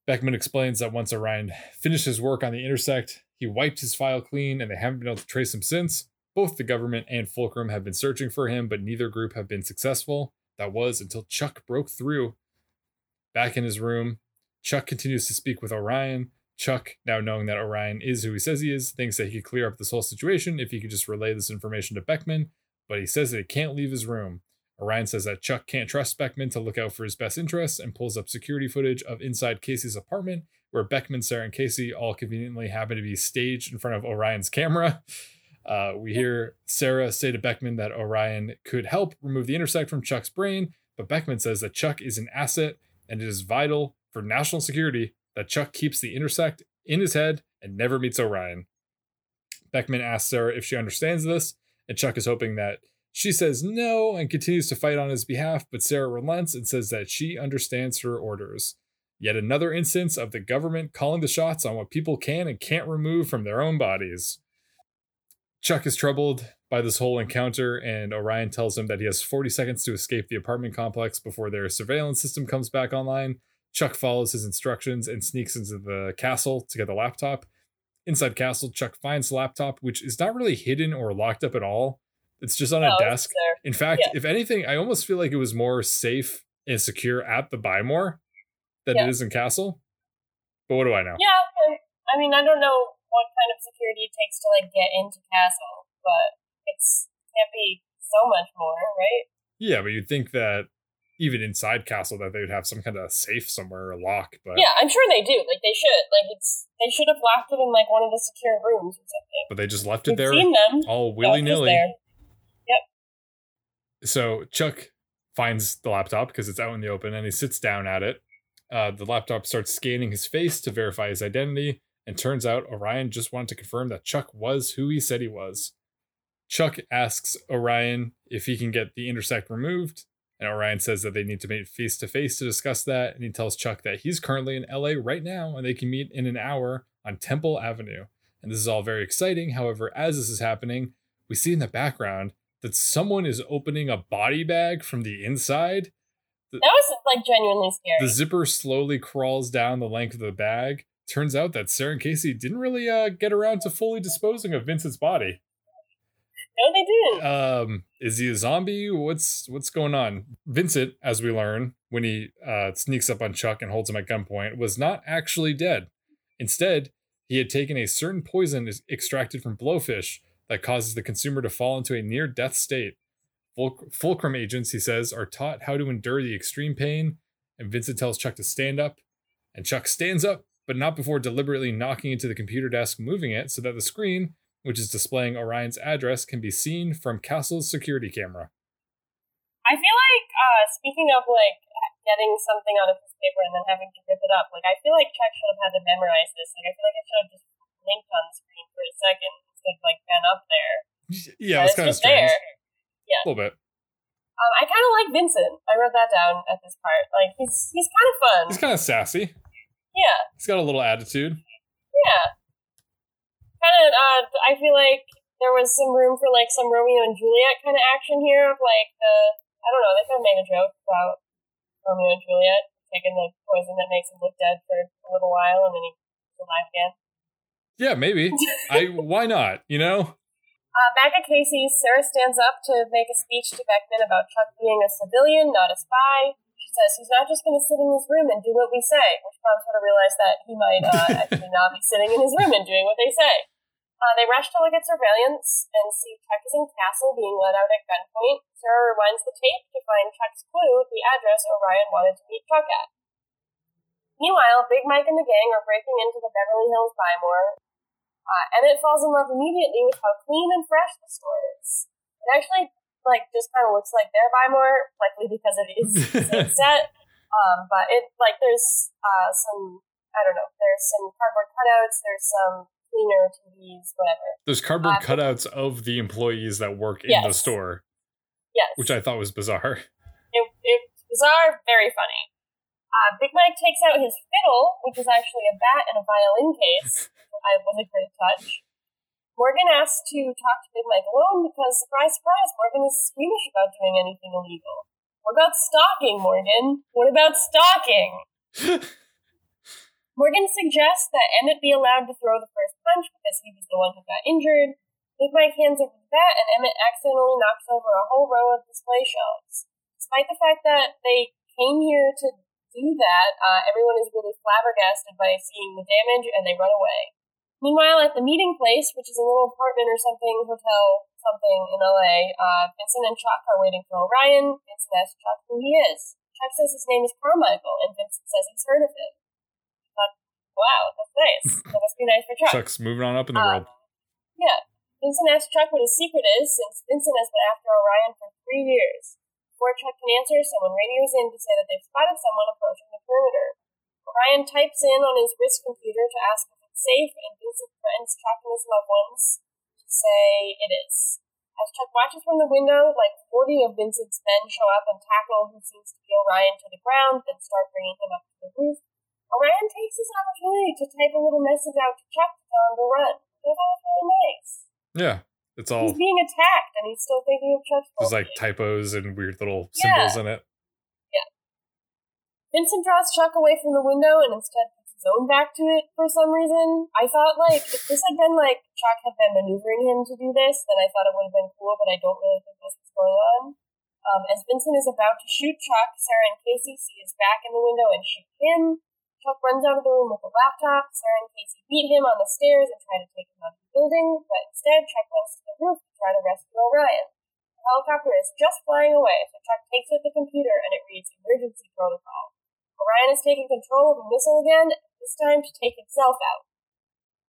B: Beckman explains that once Orion finished his work on the intersect, he wiped his file clean and they haven't been able to trace him since. Both the government and Fulcrum have been searching for him, but neither group have been successful. That was until Chuck broke through. Back in his room, Chuck continues to speak with Orion. Chuck, now knowing that Orion is who he says he is, thinks that he could clear up this whole situation if he could just relay this information to Beckman, but he says that he can't leave his room. Orion says that Chuck can't trust Beckman to look out for his best interests and pulls up security footage of inside Casey's apartment, where Beckman, Sarah, and Casey all conveniently happen to be staged in front of Orion's camera. Uh, we hear Sarah say to Beckman that Orion could help remove the intersect from Chuck's brain, but Beckman says that Chuck is an asset and it is vital for national security that Chuck keeps the intersect in his head and never meets Orion. Beckman asks Sarah if she understands this, and Chuck is hoping that she says no and continues to fight on his behalf, but Sarah relents and says that she understands her orders. Yet another instance of the government calling the shots on what people can and can't remove from their own bodies. Chuck is troubled by this whole encounter, and Orion tells him that he has 40 seconds to escape the apartment complex before their surveillance system comes back online. Chuck follows his instructions and sneaks into the castle to get the laptop. Inside castle, Chuck finds the laptop, which is not really hidden or locked up at all. It's just on a
D: Oh, it's
B: desk. In fact,
D: Yeah.
B: if anything, I almost feel like it was more safe and secure at the Buy More than
D: Yeah.
B: it is in Castle. But what do I know?
D: Yeah, I mean, I don't know what kind of security it takes to like get into Castle, but it's can't be so much more, right?
B: Yeah, but you'd think that even inside Castle that they would have some kind of safe somewhere or lock. But
D: Yeah, I'm sure they do. Like they should. Like it's they should have locked it in like one of the secure rooms or something.
B: but they just left it
D: We've
B: there
D: seen them.
B: all willy nilly.
D: there.
B: So Chuck finds the laptop because it's out in the open and he sits down at it. Uh, the laptop starts scanning his face to verify his identity, and turns out Orion just wanted to confirm that Chuck was who he said he was. Chuck asks Orion if he can get the intersect removed, and Orion says that they need to meet face to face to discuss that. And he tells Chuck that he's currently in LA right now and they can meet in an hour on Temple Avenue. And this is all very exciting. However, as this is happening, we see in the background that someone is opening a body bag from the inside.
D: That was like genuinely scary.
B: The zipper slowly crawls down the length of the bag. Turns out that Sarah and Casey didn't really uh, get around to fully disposing of Vincent's body.
D: no, they didn't.
B: Um, is he a zombie? What's what's going on? Vincent, as we learn when he uh, sneaks up on Chuck and holds him at gunpoint, was not actually dead. Instead, he had taken a certain poison extracted from blowfish that causes the consumer to fall into a near death state. Fulc- Fulcrum agents, he says, are taught how to endure the extreme pain, and Vincent tells Chuck to stand up, and Chuck stands up, but not before deliberately knocking into the computer desk, moving it so that the screen, which is displaying Orion's address, can be seen from Castle's security camera.
D: I feel like uh speaking of like getting something out of of paper and then having to rip it up. Like I feel like Chuck should have had to memorize this. Like I feel like I should have just blinked on the screen for a second instead of like been up there.
B: Yeah,
D: But
B: it's kind of strange.
D: there.
B: A little bit.
D: Um, I kind of like Vincent. I wrote that down at this part. Like he's he's kind of fun.
B: He's kind of sassy.
D: Yeah,
B: He's got a little attitude.
D: yeah. Kind of. Uh, I feel like there was some room for like some Romeo and Juliet kind of action here. Of like the I don't know. They could have made a joke about Romeo and Juliet taking the poison that makes him look dead for a little while and then he's alive again.
B: Yeah, maybe. I why not? You know?
D: Uh, back at Casey's, Sarah stands up to make a speech to Beckman about Chuck being a civilian, not a spy. Says he's not just going to sit in his room and do what we say, which prompts her to realize that he might uh, actually not be sitting in his room and doing what they say. Uh, they rush to look at surveillance and see Chuck is in Castle being led out at gunpoint. Sarah rewinds the tape to find Chuck's clue, the address Orion wanted to meet Chuck at. Meanwhile, Big Mike and the gang are breaking into the Beverly Hills Buy More, uh, Emmett falls in love immediately with how clean and fresh the store is. It actually, like, just kind of looks like they their Buy More, likely because it is the same set. Um, but it, like, there's uh, some, I don't know, there's some cardboard cutouts, there's some cleaner TVs, whatever.
B: There's cardboard
D: Uh,
B: cutouts of the employees that work in the store,
D: Yes.
B: which I thought was bizarre.
D: it, it's bizarre, very funny. Uh, Big Mike takes out his fiddle, which is actually a bat and a violin case. I was a great touch. Morgan asks to talk to Big Mike alone because, surprise, surprise, Morgan is squeamish about doing anything illegal. What about stalking, Morgan? What about stalking? Morgan suggests that Emmett be allowed to throw the first punch because he was the one who got injured. Big Mike hands over the bat, and Emmett accidentally knocks over a whole row of display shelves. Despite the fact that they came here to do that, uh, everyone is really flabbergasted by seeing the damage and they run away. Meanwhile, at the meeting place, which is a little apartment or something, hotel, something in LA, uh, Vincent and Chuck are waiting for Orion. Vincent asks Chuck who he is. Chuck says his name is Carmichael, and Vincent says he's heard of him. But, wow, that's nice. That must be nice for Chuck.
B: Chuck's moving on up in the
D: Uh,
B: world.
D: Yeah. Vincent asks Chuck what his secret is, since Vincent has been after Orion for three years. Before Chuck can answer, someone radios in to say that they've spotted someone approaching the perimeter. Orion types in on his wrist computer to ask if safe, and Vincent threatens Chuck and his loved ones to say it is. As Chuck watches from the window, like 40 of Vincent's men show up and tackle who seems to be Orion to the ground, then start bringing him up to the roof. Orion takes this opportunity to type a little message out to Chuck to tell him to run. That was really nice.
B: Yeah. It's all
D: He's being attacked, and he's still thinking of Chuck.
B: there's like typos and weird little
D: Yeah.
B: symbols in it. Yeah.
D: Vincent draws Chuck away from the window and instead own back to it for some reason. I thought, like, if this had been like Chuck had been maneuvering him to do this, then I thought it would have been cool, but I don't really think that's what's going on. Um, as Vincent is about to shoot Chuck, Sarah and Casey see his back in the window and shoot him. Chuck runs out of the room with a laptop. Sarah and Casey beat him on the stairs and try to take him out of the building, but instead Chuck runs to the roof to try to rescue Orion. The helicopter is just flying away, so Chuck takes out the computer and it reads emergency protocol. Orion is taking control of the missile again, this time to take itself out.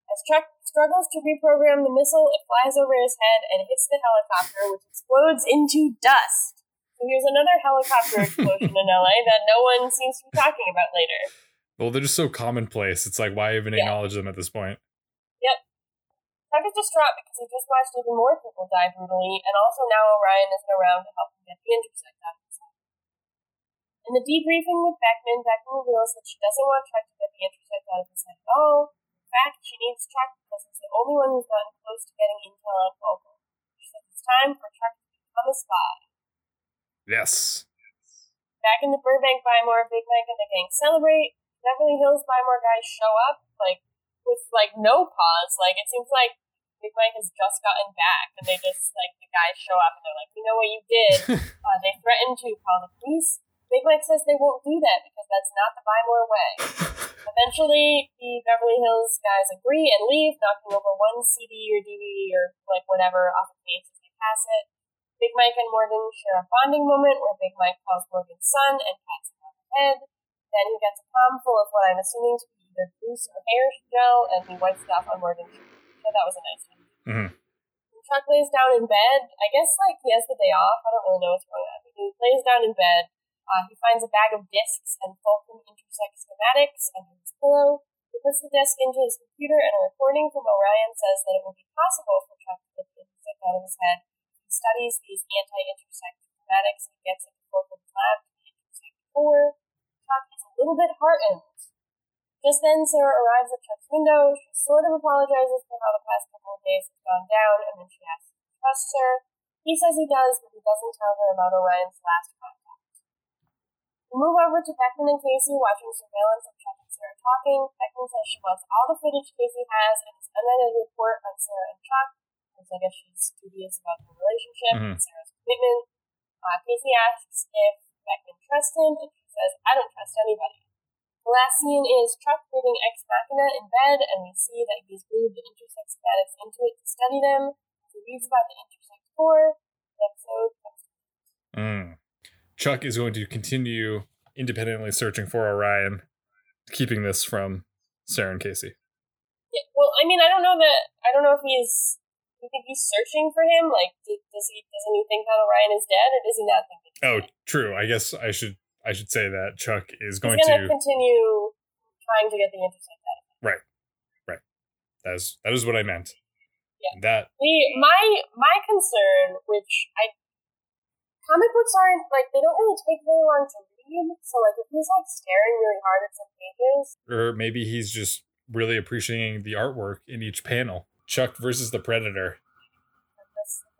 D: As Chuck struggles to reprogram the missile, it flies over his head and hits the helicopter, which explodes into dust. So here's another helicopter explosion in LA that no one seems to be talking about later.
B: Well, they're just so commonplace. It's like why even
D: Yeah.
B: acknowledge them at this point? Yep.
D: Chuck is distraught because he just watched even more people die brutally, and also now Orion isn't around to help him get the intersect out of his head. In the debriefing with Beckman, Beckman reveals that she doesn't want Chuck to get the intersect out of his head at all. In fact, she needs Chuck because he's the only one who's gotten close to getting intel on Volker. She says it's time for Chuck to become a spy.
B: Yes.
D: Back in the Burbank Buy More, Big Mike and the gang celebrate. Beverly Hills Buy More guys show up, like, with, like, no pause. Like, it seems like Big Mike has just gotten back, and they just, like, the guys show up and they're like, you know what you did. Uh, they threaten to call the police. Big Mike says they won't do that because that's not the Buy More way. Eventually, the Beverly Hills guys agree and leave, knocking over one CD or DVD or, like, whatever off the case as they pass it. Big Mike and Morgan share a bonding moment where Big Mike calls Morgan's son and pats him on the head. Then he gets a palm full of what I'm assuming to be either grease or hair gel, and he wipes it off on Morgan's shoe. So that was a nice touch.
B: Mhm.
D: Chuck lays down in bed. I guess like he has the day off. I don't really know what's going on. He lays down in bed. Uh, he finds a bag of discs and Fulcrum intersect schematics under his pillow. He puts the disc into his computer, and a recording from Orion says that it will be possible for Chuck to get the intersect out of his head. He studies these anti-intersect schematics and gets into Fulcrum's lab to the intersect core. Chuck is a little bit heartened. Just then, Sarah arrives at Chuck's window. She sort of apologizes for how the past couple of days have gone down, and then she asks if he trusts her. He says he does, but he doesn't tell her about Orion's last contact. Move over to Beckman and Casey watching surveillance of Chuck and Sarah talking. Beckman says she wants all the footage Casey has and his unedited report on Sarah and Chuck, because I guess she's dubious about their relationship
B: Mhm.
D: and Sarah's commitment. Uh, Casey asks if Beckman trusts him, and she says, I don't trust anybody. The last scene is Chuck reading Ex Machina in bed, and we see that he's glued the intersect schematics into it to study them. He reads about the intersect core. The episode comes
B: Mm. Chuck is going to continue independently searching for Orion, keeping this from Sarah and Casey.
D: Yeah, well, I mean, I don't know that. I don't know if he's. Do you think he's searching for him? Like, does he? Doesn't he think that Orion is dead, or does he not think
B: Oh,
D: dead?
B: true. I guess I should I should say that Chuck is going
D: he's gonna continue trying to get the intersect out. of him. Right. Right.
B: That is that is what I meant.
D: Yeah.
B: That
D: The my my concern, which I comic books aren't like they don't really take very long to read. So like, if he's like staring really hard at some pages,
B: or maybe he's just really appreciating the artwork in each panel. Chuck versus the Predator.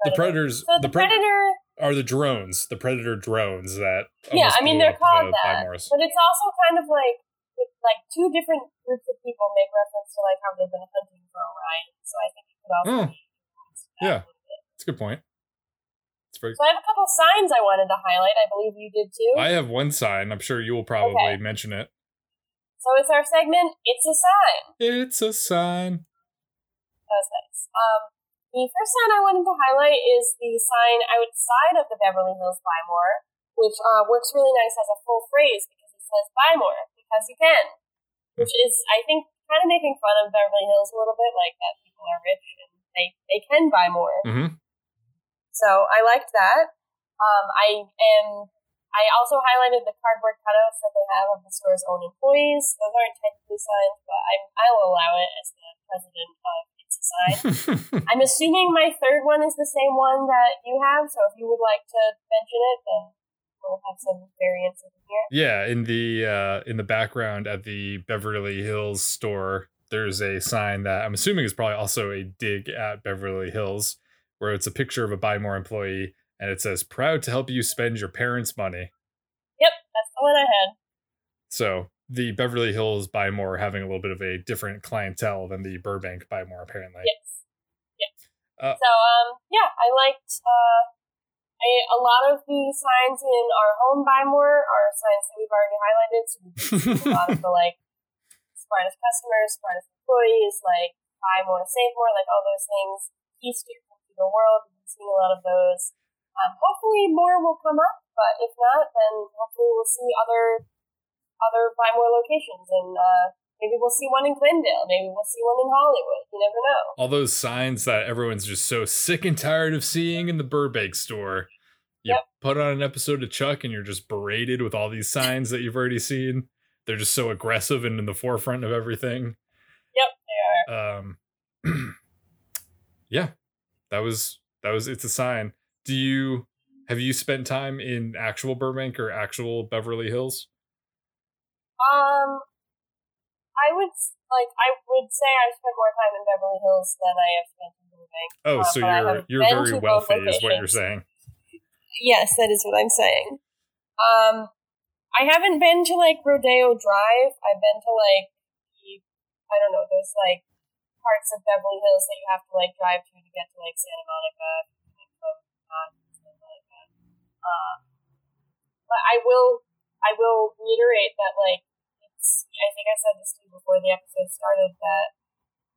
B: The
D: Predator.
B: Predators
D: So
B: the,
D: the,
B: Pred-
D: Predator.
B: are the drones, the Predator drones that
D: Yeah, I mean they're called
B: the
D: that, but it's also kind of like like two different groups of people make reference to like how they've been hunting for Orion. So I think it could also
B: Mm.
D: be. used for that
B: Yeah.
D: a little bit.
B: That's a good point. Very
D: So I have a couple signs I wanted to highlight. I believe you did too.
B: I have one sign. I'm sure you will probably
D: Okay.
B: mention it.
D: so it's our segment. It's a sign.
B: It's a sign.
D: That was nice. Um, the first sign I wanted to highlight is the sign outside of the Beverly Hills Buy More, which uh, works really nice as a full phrase because it says buy more because you can, which is I think kind of making fun of Beverly Hills a little bit, like that people are rich and they they can buy more.
B: hmm
D: So I liked that. Um, I am. I also highlighted the cardboard cutouts that they have of the store's own employees. Those aren't technically signs, but I I will allow it as the president of It's a Sign. I'm assuming my third one is the same one that you have. So if you would like to mention it, then we'll have some variants in here.
B: yeah, in the uh, in the background at the Beverly Hills store, there's a sign that I'm assuming is probably also a dig at Beverly Hills, where it's a picture of a Buy More employee, and it says "Proud to help you spend your parents' money."
D: Yep, that's the one I had.
B: So the Beverly Hills Buy More having a little bit of a different clientele than the Burbank Buy More, apparently.
D: Yes. Yes.
B: Uh,
D: so um, yeah, I liked uh, I, a lot of the signs in our home buy more are signs that we've already highlighted. So a lot of the like smartest customers, smartest employees, like buy more, save more, like all those things. To your computer world, we've been seeing a lot of those. Um, hopefully more will come up, but if not, then hopefully we'll see other other buy more locations and uh, maybe we'll see one in Glendale, maybe we'll see one in Hollywood. You never know.
B: all those signs that everyone's just so sick and tired of seeing in the Burbank store. You
D: Yep.
B: put on an episode of Chuck and you're just berated with all these signs that you've already seen. They're just so aggressive and in the forefront of everything.
D: Yep, they are.
B: Um Yeah. That was that was it's a sign. Do you have you spent time in actual Burbank or actual Beverly Hills?
D: Um, I would like I would say I've spent more time in Beverly Hills than I have spent in Burbank.
B: Oh,
D: Uh,
B: so you're you're very wealthy is what you're saying.
D: Yes, that is what I'm saying. Um, I haven't been to like Rodeo Drive. I've been to like I don't know those like parts of Beverly Hills that you have to like drive to to get to like Santa Monica. Santa Monica. Uh, but I will I will reiterate that like it's I think I said this to you before the episode started that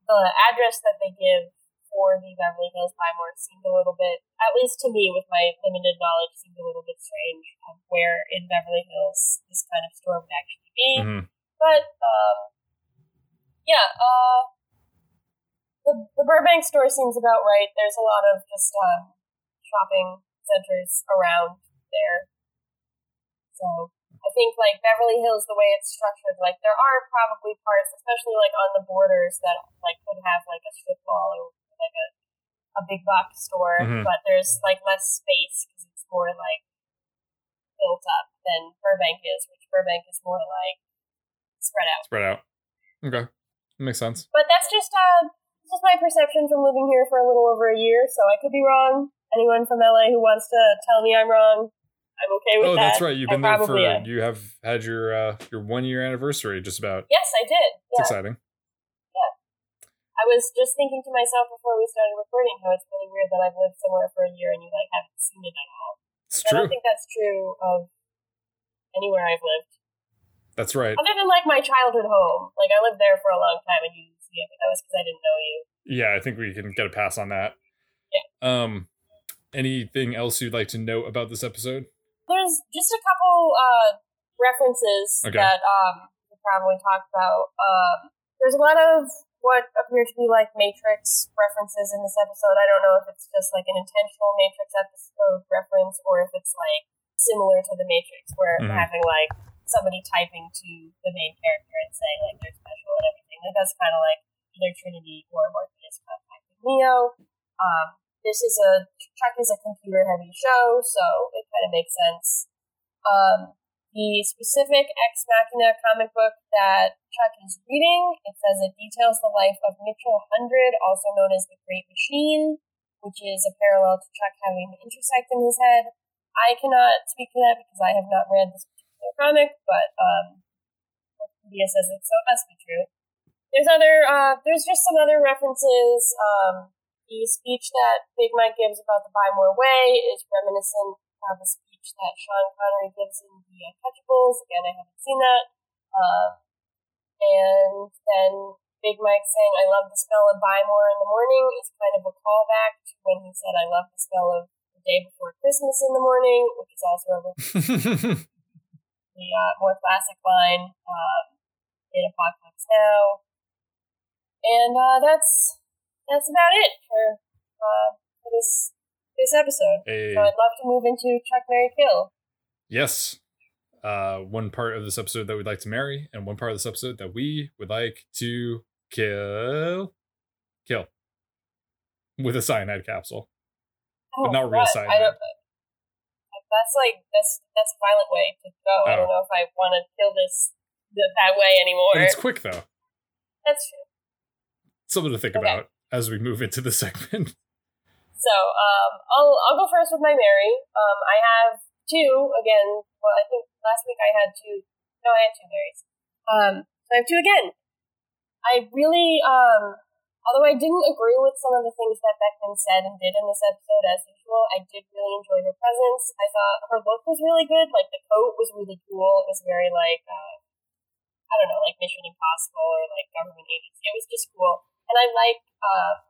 D: the address that they give for the Beverly Hills Buy More seemed a little bit, at least to me with my limited knowledge, seemed a little bit strange of where in Beverly Hills this kind of store would actually be.
B: Mhm.
D: But um, yeah, uh, the the Burbank store seems about right. There's a lot of just um, shopping centers around there, so I think like Beverly Hills, the way it's structured, like there are probably parts, especially like on the borders, that like could have like a strip mall or like a a big box store,
B: Mhm.
D: but there's like less space because it's more like built up than Burbank is, which Burbank is more like spread out.
B: Spread out. Okay. Makes sense.
D: But that's just uh, this is my perception from living here for a little over a year, so I could be wrong. Anyone from LA who wants to tell me I'm wrong, I'm okay with
B: Oh,
D: that.
B: Oh, that's right. You've
D: I
B: been there for
D: am.
B: you have had your uh your one year anniversary just about.
D: Yes, I did.
B: It's
D: Yeah.
B: exciting.
D: Yeah, I was just thinking to myself before we started recording how it's really weird that I've lived somewhere for a year and you like haven't seen it at all.
B: It's
D: I
B: true.
D: don't think that's true of anywhere I've lived.
B: That's right.
D: Other than like my childhood home. Like I lived there for a long time and you didn't see it, but that was because I didn't know you.
B: Yeah, I think we can get a pass on that.
D: Yeah.
B: Um anything else you'd like to note about this episode?
D: There's just a couple uh references
B: Okay.
D: that um we probably talked about. Um there's a lot of what appear to be like Matrix references in this episode. I don't know if it's just like an intentional Matrix episode reference or if it's like similar to the Matrix where
B: Mhm.
D: having like somebody typing to the main character and saying like they're special and everything. Like that's kind of like either Trinity or Morpheus contacting Neo. Um, this is a Chuck is a computer heavy show, so it kind of makes sense. Um, the specific Ex Machina comic book that Chuck is reading, it says it details the life of Mitchell Hundred, also known as the Great Machine, which is a parallel to Chuck having the intersect in his head. I cannot speak to that because I have not read this particular comic, but um, Wikipedia says it, so it must be true. There's other, uh, there's just some other references. Um, the speech that Big Mike gives about the Buy More Way is reminiscent of a speech that Sean Connery gives in The Untouchables. Again, I haven't seen that. Um, and then Big Mike saying, I love the smell of Buy More in the morning is kind of a callback to when he said, I love the smell of the day before Christmas in the morning, which is also a the uh, more classic line um, in Apocalypse Now. And uh, that's that's about it for uh, for this this episode.
B: a
D: So I'd love to move into Chuck Mary Kill.
B: yes. Uh one part of this episode that we'd like to marry, and one part of this episode that we would like to kill. Kill. With a cyanide capsule. But not real cyanide.
D: Oh, I don't. That's like that's that's a violent way to go. I
B: Oh.
D: don't know if I want to kill this th- that way anymore.
B: But it's quick though.
D: That's true.
B: Something to think
D: Okay.
B: about as we move into the segment.
D: So um, I'll I'll go first with my Mary. Um, I have two again. Well, I think last week I had two. No, I had two Marys. Um, so I have two again. I really um, although I didn't agree with some of the things that Beckman said and did in this episode as usual, I did really enjoy her presence. I thought her look was really good. Like the coat was really cool. It was very like uh, I don't know, like Mission Impossible or like government agency. It was just cool, and I like. Uh,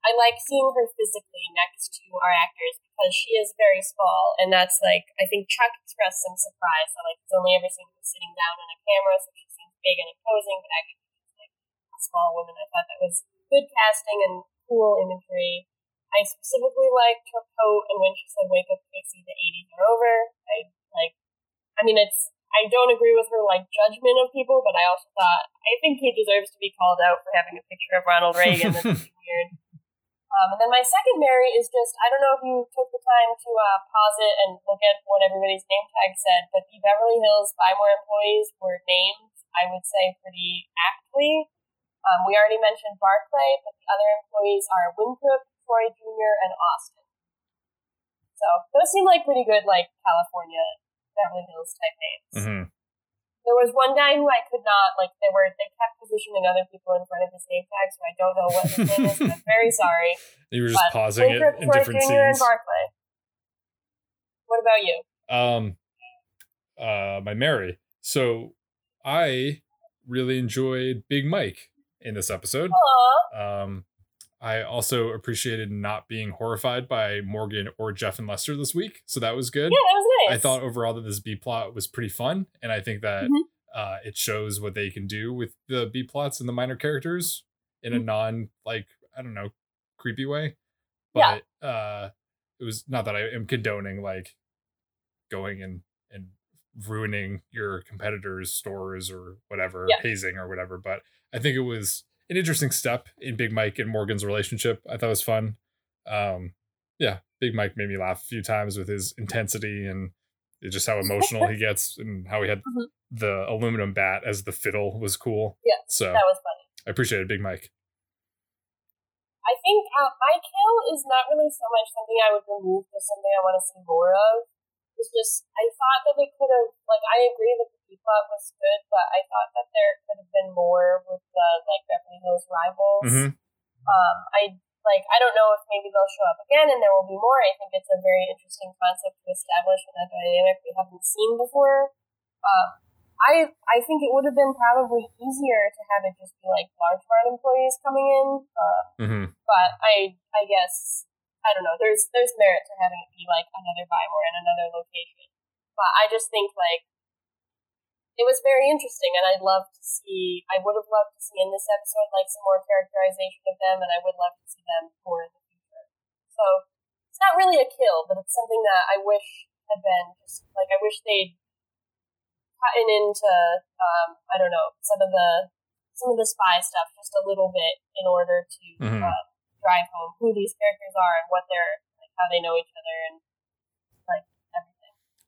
D: I like seeing her physically next to our actors because she is very small, and that's like I think Chuck expressed some surprise that like he's only ever seen her sitting down on a camera, so she seems big and imposing, but actually she's like a small woman. I thought that was good casting and cool imagery. I specifically liked her coat, and when she said "Wake up, Casey, the '80s are over," I like. I mean, it's. I don't agree with her like judgment of people, but I also thought I think he deserves to be called out for having a picture of Ronald Reagan. That's weird. Um, and then my second Mary is just, I don't know if you took the time to uh, pause it and look at what everybody's name tag said, but the Beverly Hills Buy More employees were named, I would say, pretty aptly. Um, we already mentioned Barclay, but the other employees are Winthrop, Troy Jr., and Austin. So those seem like pretty good, like California Beverly Hills type names.
B: hmm
D: There was one guy who I could not like. They were they kept positioning other people in front of his name tag, so I don't know what his name is. and I'm very sorry.
B: You were just
D: But
B: pausing it in different
D: Jr. and
B: scenes.
D: Barclay. What about you?
B: um uh my Mary. So I really enjoyed Big Mike in this episode.
D: Aw,
B: Um I also appreciated not being horrified by Morgan or Jeff and Lester this week. So that was good.
D: yeah, that was nice.
B: I thought overall that this B plot was pretty fun, and I think that
D: Mhm.
B: uh, it shows what they can do with the B plots and the minor characters in a
D: Mm-hmm.
B: non like I don't know creepy way.
D: Yeah.
B: But uh, it was not that I am condoning like going and and ruining your competitors' stores or whatever,
D: Yeah.
B: hazing or whatever. But I think it was an interesting step in Big Mike and Morgan's relationship. I thought it was fun. Um, yeah, Big Mike made me laugh a few times with his intensity and just how emotional he gets and how he had
D: Mhm.
B: the aluminum bat as the fiddle was cool.
D: Yeah,
B: So
D: That was funny.
B: I appreciated Big Mike.
D: I think uh, my kill is not really so much something I would remove, just something I want to see more of. It's just I thought that they could have like I agree that the Plot was good, but I thought that there could have been more with the like Beverly Hills rivals.
B: Mhm.
D: Um, I like I don't know if maybe they'll show up again and there will be more. I think it's a very interesting concept to establish in a dynamic we haven't seen before. Um, I I think it would have been probably easier to have it just be like large mart employees coming in. Uh,
B: hmm
D: but I I guess I don't know. There's there's merit to having it be like another Buy More in another location. But I just think like it was very interesting, and I'd love to see. I would have loved to see in this episode like some more characterization of them, and I would love to see them more in the future. So it's not really a kill, but it's something that I wish had been just like I wish they'd gotten into um, I don't know some of the some of the spy stuff just a little bit in order to
B: Mhm.
D: uh, drive home who these characters are and what they're like how they know each other and like.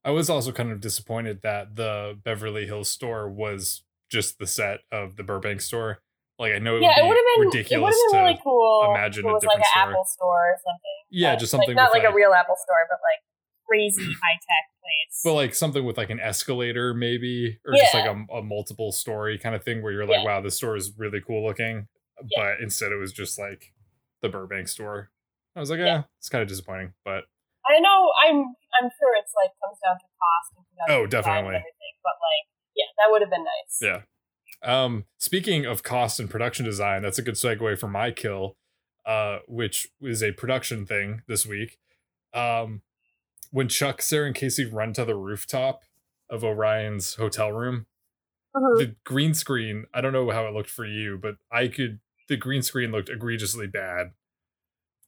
B: I was also kind of disappointed that the Beverly Hills store was just the set of the Burbank store. Like I know it
D: yeah,
B: would
D: would
B: be
D: been it would
B: ridiculous
D: have been
B: to
D: really cool.
B: imagine a
D: it was like an
B: different store.
D: Apple store or something.
B: Yeah,
D: But,
B: just something
D: like, not
B: with,
D: like,
B: like-
D: a real Apple store, but like crazy high tech place.
B: but like something with like an escalator maybe or just like a, a multiple story kind of thing where you're like
D: Yeah.
B: wow this store is really cool looking
D: Yeah.
B: but instead it was just like the burbank store i was like yeah,
D: Yeah.
B: it's kind of disappointing but
D: I know I'm I'm sure it's like comes down to cost and
B: Oh, definitely.
D: everything, but like yeah, that would have been nice.
B: yeah um speaking of cost and production design that's a good segue for my kill uh which is a production thing this week um when chuck sarah and casey run to the rooftop of orion's hotel room
D: Mhm.
B: the green screen i don't know how it looked for you but i could the green screen looked egregiously bad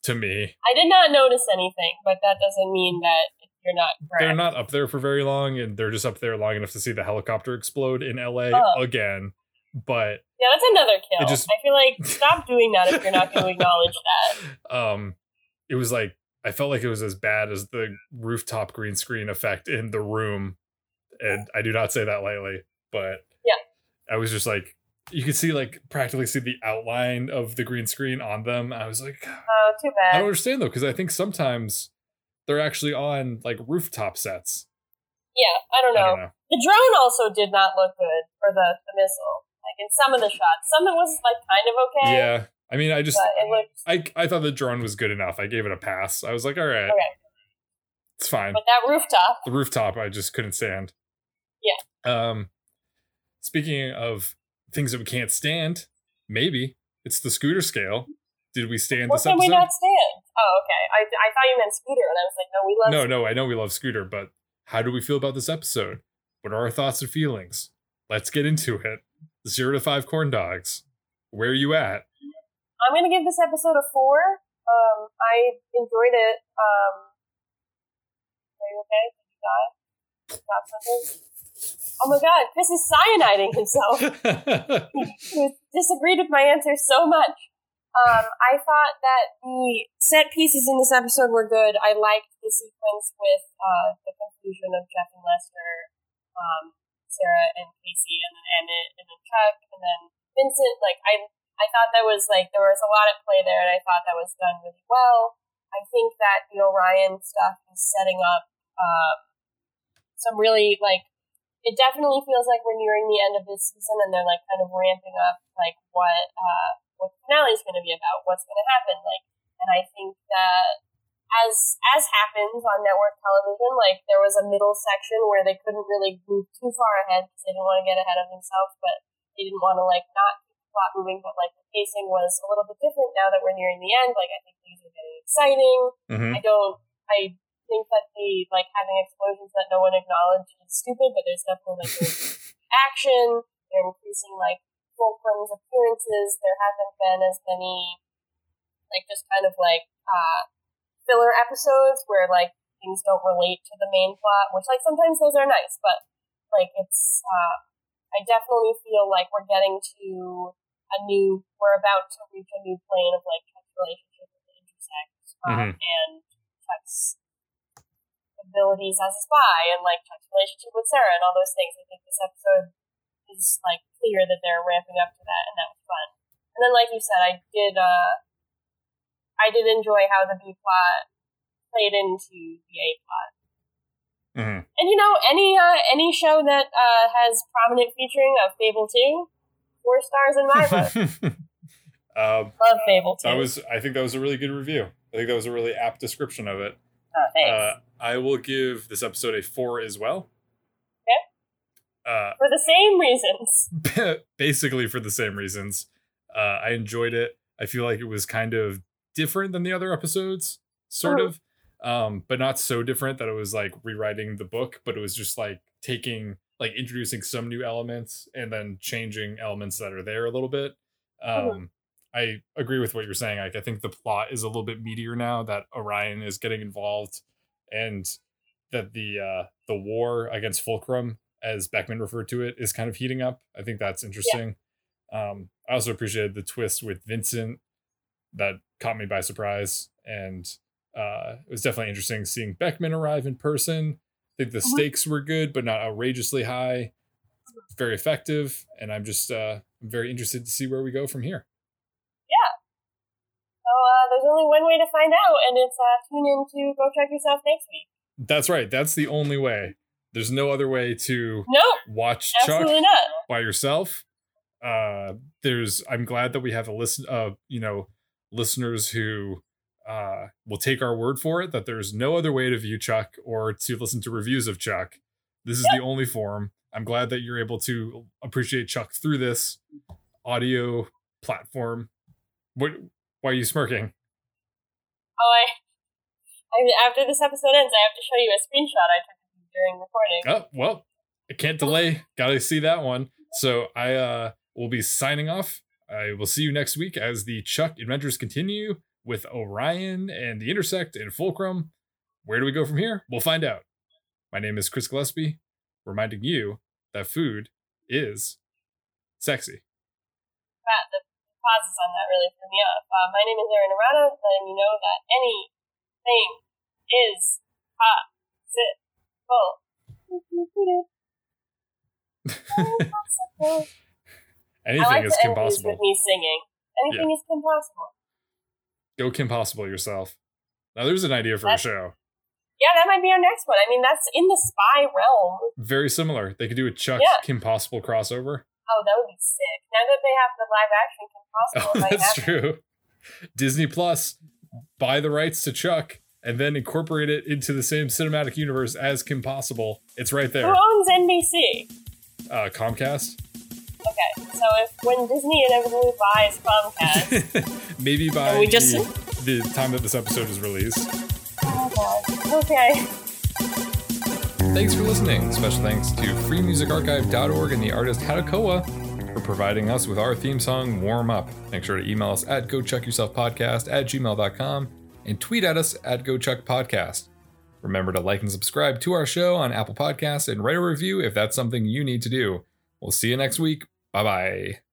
B: to me
D: I did not notice anything, but that doesn't mean that you're not correct.
B: they're not up there for very long and they're just up there long enough to see the helicopter explode in la
D: Oh.
B: again but
D: Yeah, that's another kill.
B: Just-
D: I feel like stop doing that if you're not going to acknowledge that.
B: um it was like i felt like it was as bad as the rooftop green screen effect in the room and i do not say that lightly but
D: Yeah.
B: i was just like you could see like practically see the outline of the green screen on them i was like
D: Oh, too bad.
B: I don't understand though, because I think sometimes they're actually on like rooftop sets.
D: Yeah, I don't
B: I
D: know.
B: don't know.
D: The drone also did not look good, for the, the missile. Like in some of the shots, some of it was like kind of okay.
B: Yeah, I mean, I just
D: it looked.
B: I I thought the drone was good enough. I gave it a pass. I was like, all right,
D: Okay.
B: it's fine.
D: But that rooftop,
B: The rooftop, I just couldn't stand.
D: Yeah.
B: Um, speaking of things that we can't stand, maybe it's the scooter scale. Did we stand
D: what
B: this
D: can
B: episode?
D: we not stand? Oh, okay. I, I thought you meant scooter, and I was like, no, we love.
B: no, no, I know we love Scooter, but how do we feel about this episode? What are our thoughts and feelings? Let's get into it. Zero to five corn dogs. Where are you at?
D: I'm gonna give this episode a four. Um, I enjoyed it. Um, are you okay? Did you die? Got something? Oh my god, Chris is cyaniding himself. he disagreed with my answer so much. Um, I thought that the set pieces in this episode were good. I liked the sequence with uh, the conclusion of Jeff and Lester, um, Sarah and Casey, and then Emmett, and then Chuck, and then Vincent. Like I, I thought that was like there was a lot at play there, and I thought that was done really well. I think that the Orion stuff is setting up uh, some really like it definitely feels like we're nearing the end of this season and they're like kind of ramping up like what uh what the finale is going to be about what's going to happen like and i think that as as happens on network television like there was a middle section where they couldn't really move too far ahead because they didn't want to get ahead of themselves but they didn't want to like not keep the plot moving but like the pacing was a little bit different now that we're nearing the end like i think things are getting exciting
B: Mhm.
D: I don't. I think that the like having explosions that no one acknowledged is stupid, but there's definitely like action. They're increasing like Fulcrum's appearances. There haven't been as many like just kind of like uh filler episodes where like things don't relate to the main plot, which like sometimes those are nice, but Like it's, uh, I definitely feel like we're getting to a new, we're about to reach a new plane of like relationship with the intersect um,
B: Mhm.
D: and Chuck's abilities as a spy and like Chuck's relationship with Sarah and all those things. I think this episode is like clear that they're ramping up to that, and that was fun. And then, like you said, I did, uh, I did enjoy how the B plot played into the A plot.
B: Mhm.
D: And you know, any uh, any show that uh, has prominent featuring of Fable Two, four stars in my book.
B: um,
D: Love Fable Two.
B: that was, I think that was a really good review. I think that was a really apt description of it.
D: oh, thanks.
B: Uh, I will give this episode a four as well. Uh,
D: For the same reasons.
B: basically for the same reasons. Uh, I enjoyed it. I feel like it was kind of different than the other episodes, sort
D: Mhm.
B: of, um, but not so different that it was like rewriting the book, but it was just like taking, like introducing some new elements and then changing elements that are there a little bit. Um,
D: Mhm.
B: I agree with what you're saying. Like, I think the plot is a little bit meatier now that Orion is getting involved, and that the uh, the war against Fulcrum, as Beckman referred to it, is kind of heating up. I think that's interesting. Um, I also appreciated the twist with Vincent that caught me by surprise, and uh, it was definitely interesting seeing Beckman arrive in person. I think the
D: Mhm.
B: stakes were good, but not outrageously high. Very effective, and I'm just uh, I'm very interested to see where we go from here.
D: Uh, there's only one way to find out, and it's uh, tune in to Go Chuck Yourself next week.
B: That's right. That's the only way. There's no other way to
D: Nope,
B: watch Chuck
D: not.
B: by yourself. Uh, there's. I'm glad that we have a listen. Uh, you know, listeners who uh will take our word for it that there's no other way to view Chuck or to listen to reviews of Chuck. This is the only form. I'm glad that you're able to appreciate Chuck through this audio platform. What? Why are you smirking?
D: Oh, I, I after this episode ends, I have to show you a screenshot I took during recording.
B: Oh, well, I can't delay. Gotta see that one. So I uh will be signing off. I will see you next week as the Chuck adventures continue with Orion and the Intersect and Fulcrum. Where do we go from here? We'll find out. My name is Chris Gillespie, reminding you that food is sexy.
D: Pauses on that really threw me off. Uh, my name is Erin Arata, letting you know that anything is possible.
B: Anything
D: like
B: is Kim Possible.
D: with me singing. Anything is Kim Possible.
B: Go Kim Possible yourself. Now there's an idea for a show.
D: Yeah, that might be our next one. I mean, that's in the spy realm.
B: Very similar. They could do a Chuck
D: Yeah.
B: Kim Possible crossover.
D: Oh, that would be sick. Now that they have the live action Kim Possible,
B: Oh, that's true. Disney Plus buy the rights to Chuck and then incorporate it into the same cinematic universe as Kim Possible. It's right there.
D: Who owns NBC?
B: Uh, Comcast.
D: Okay, so if when Disney inevitably buys Comcast,
B: Maybe by
D: we just-
B: the, the time that this episode is released.
D: oh god, okay.
B: Thanks for listening. Special thanks to freemusicarchive.org and the artist Hatakoa for providing us with our theme song, Warm Up. Make sure to email us at gochuckyourselfpodcast at gmail.com and tweet at us at gochuckpodcast. Remember to like and subscribe to our show on Apple Podcasts and write a review if that's something you need to do. We'll see you next week. Bye bye.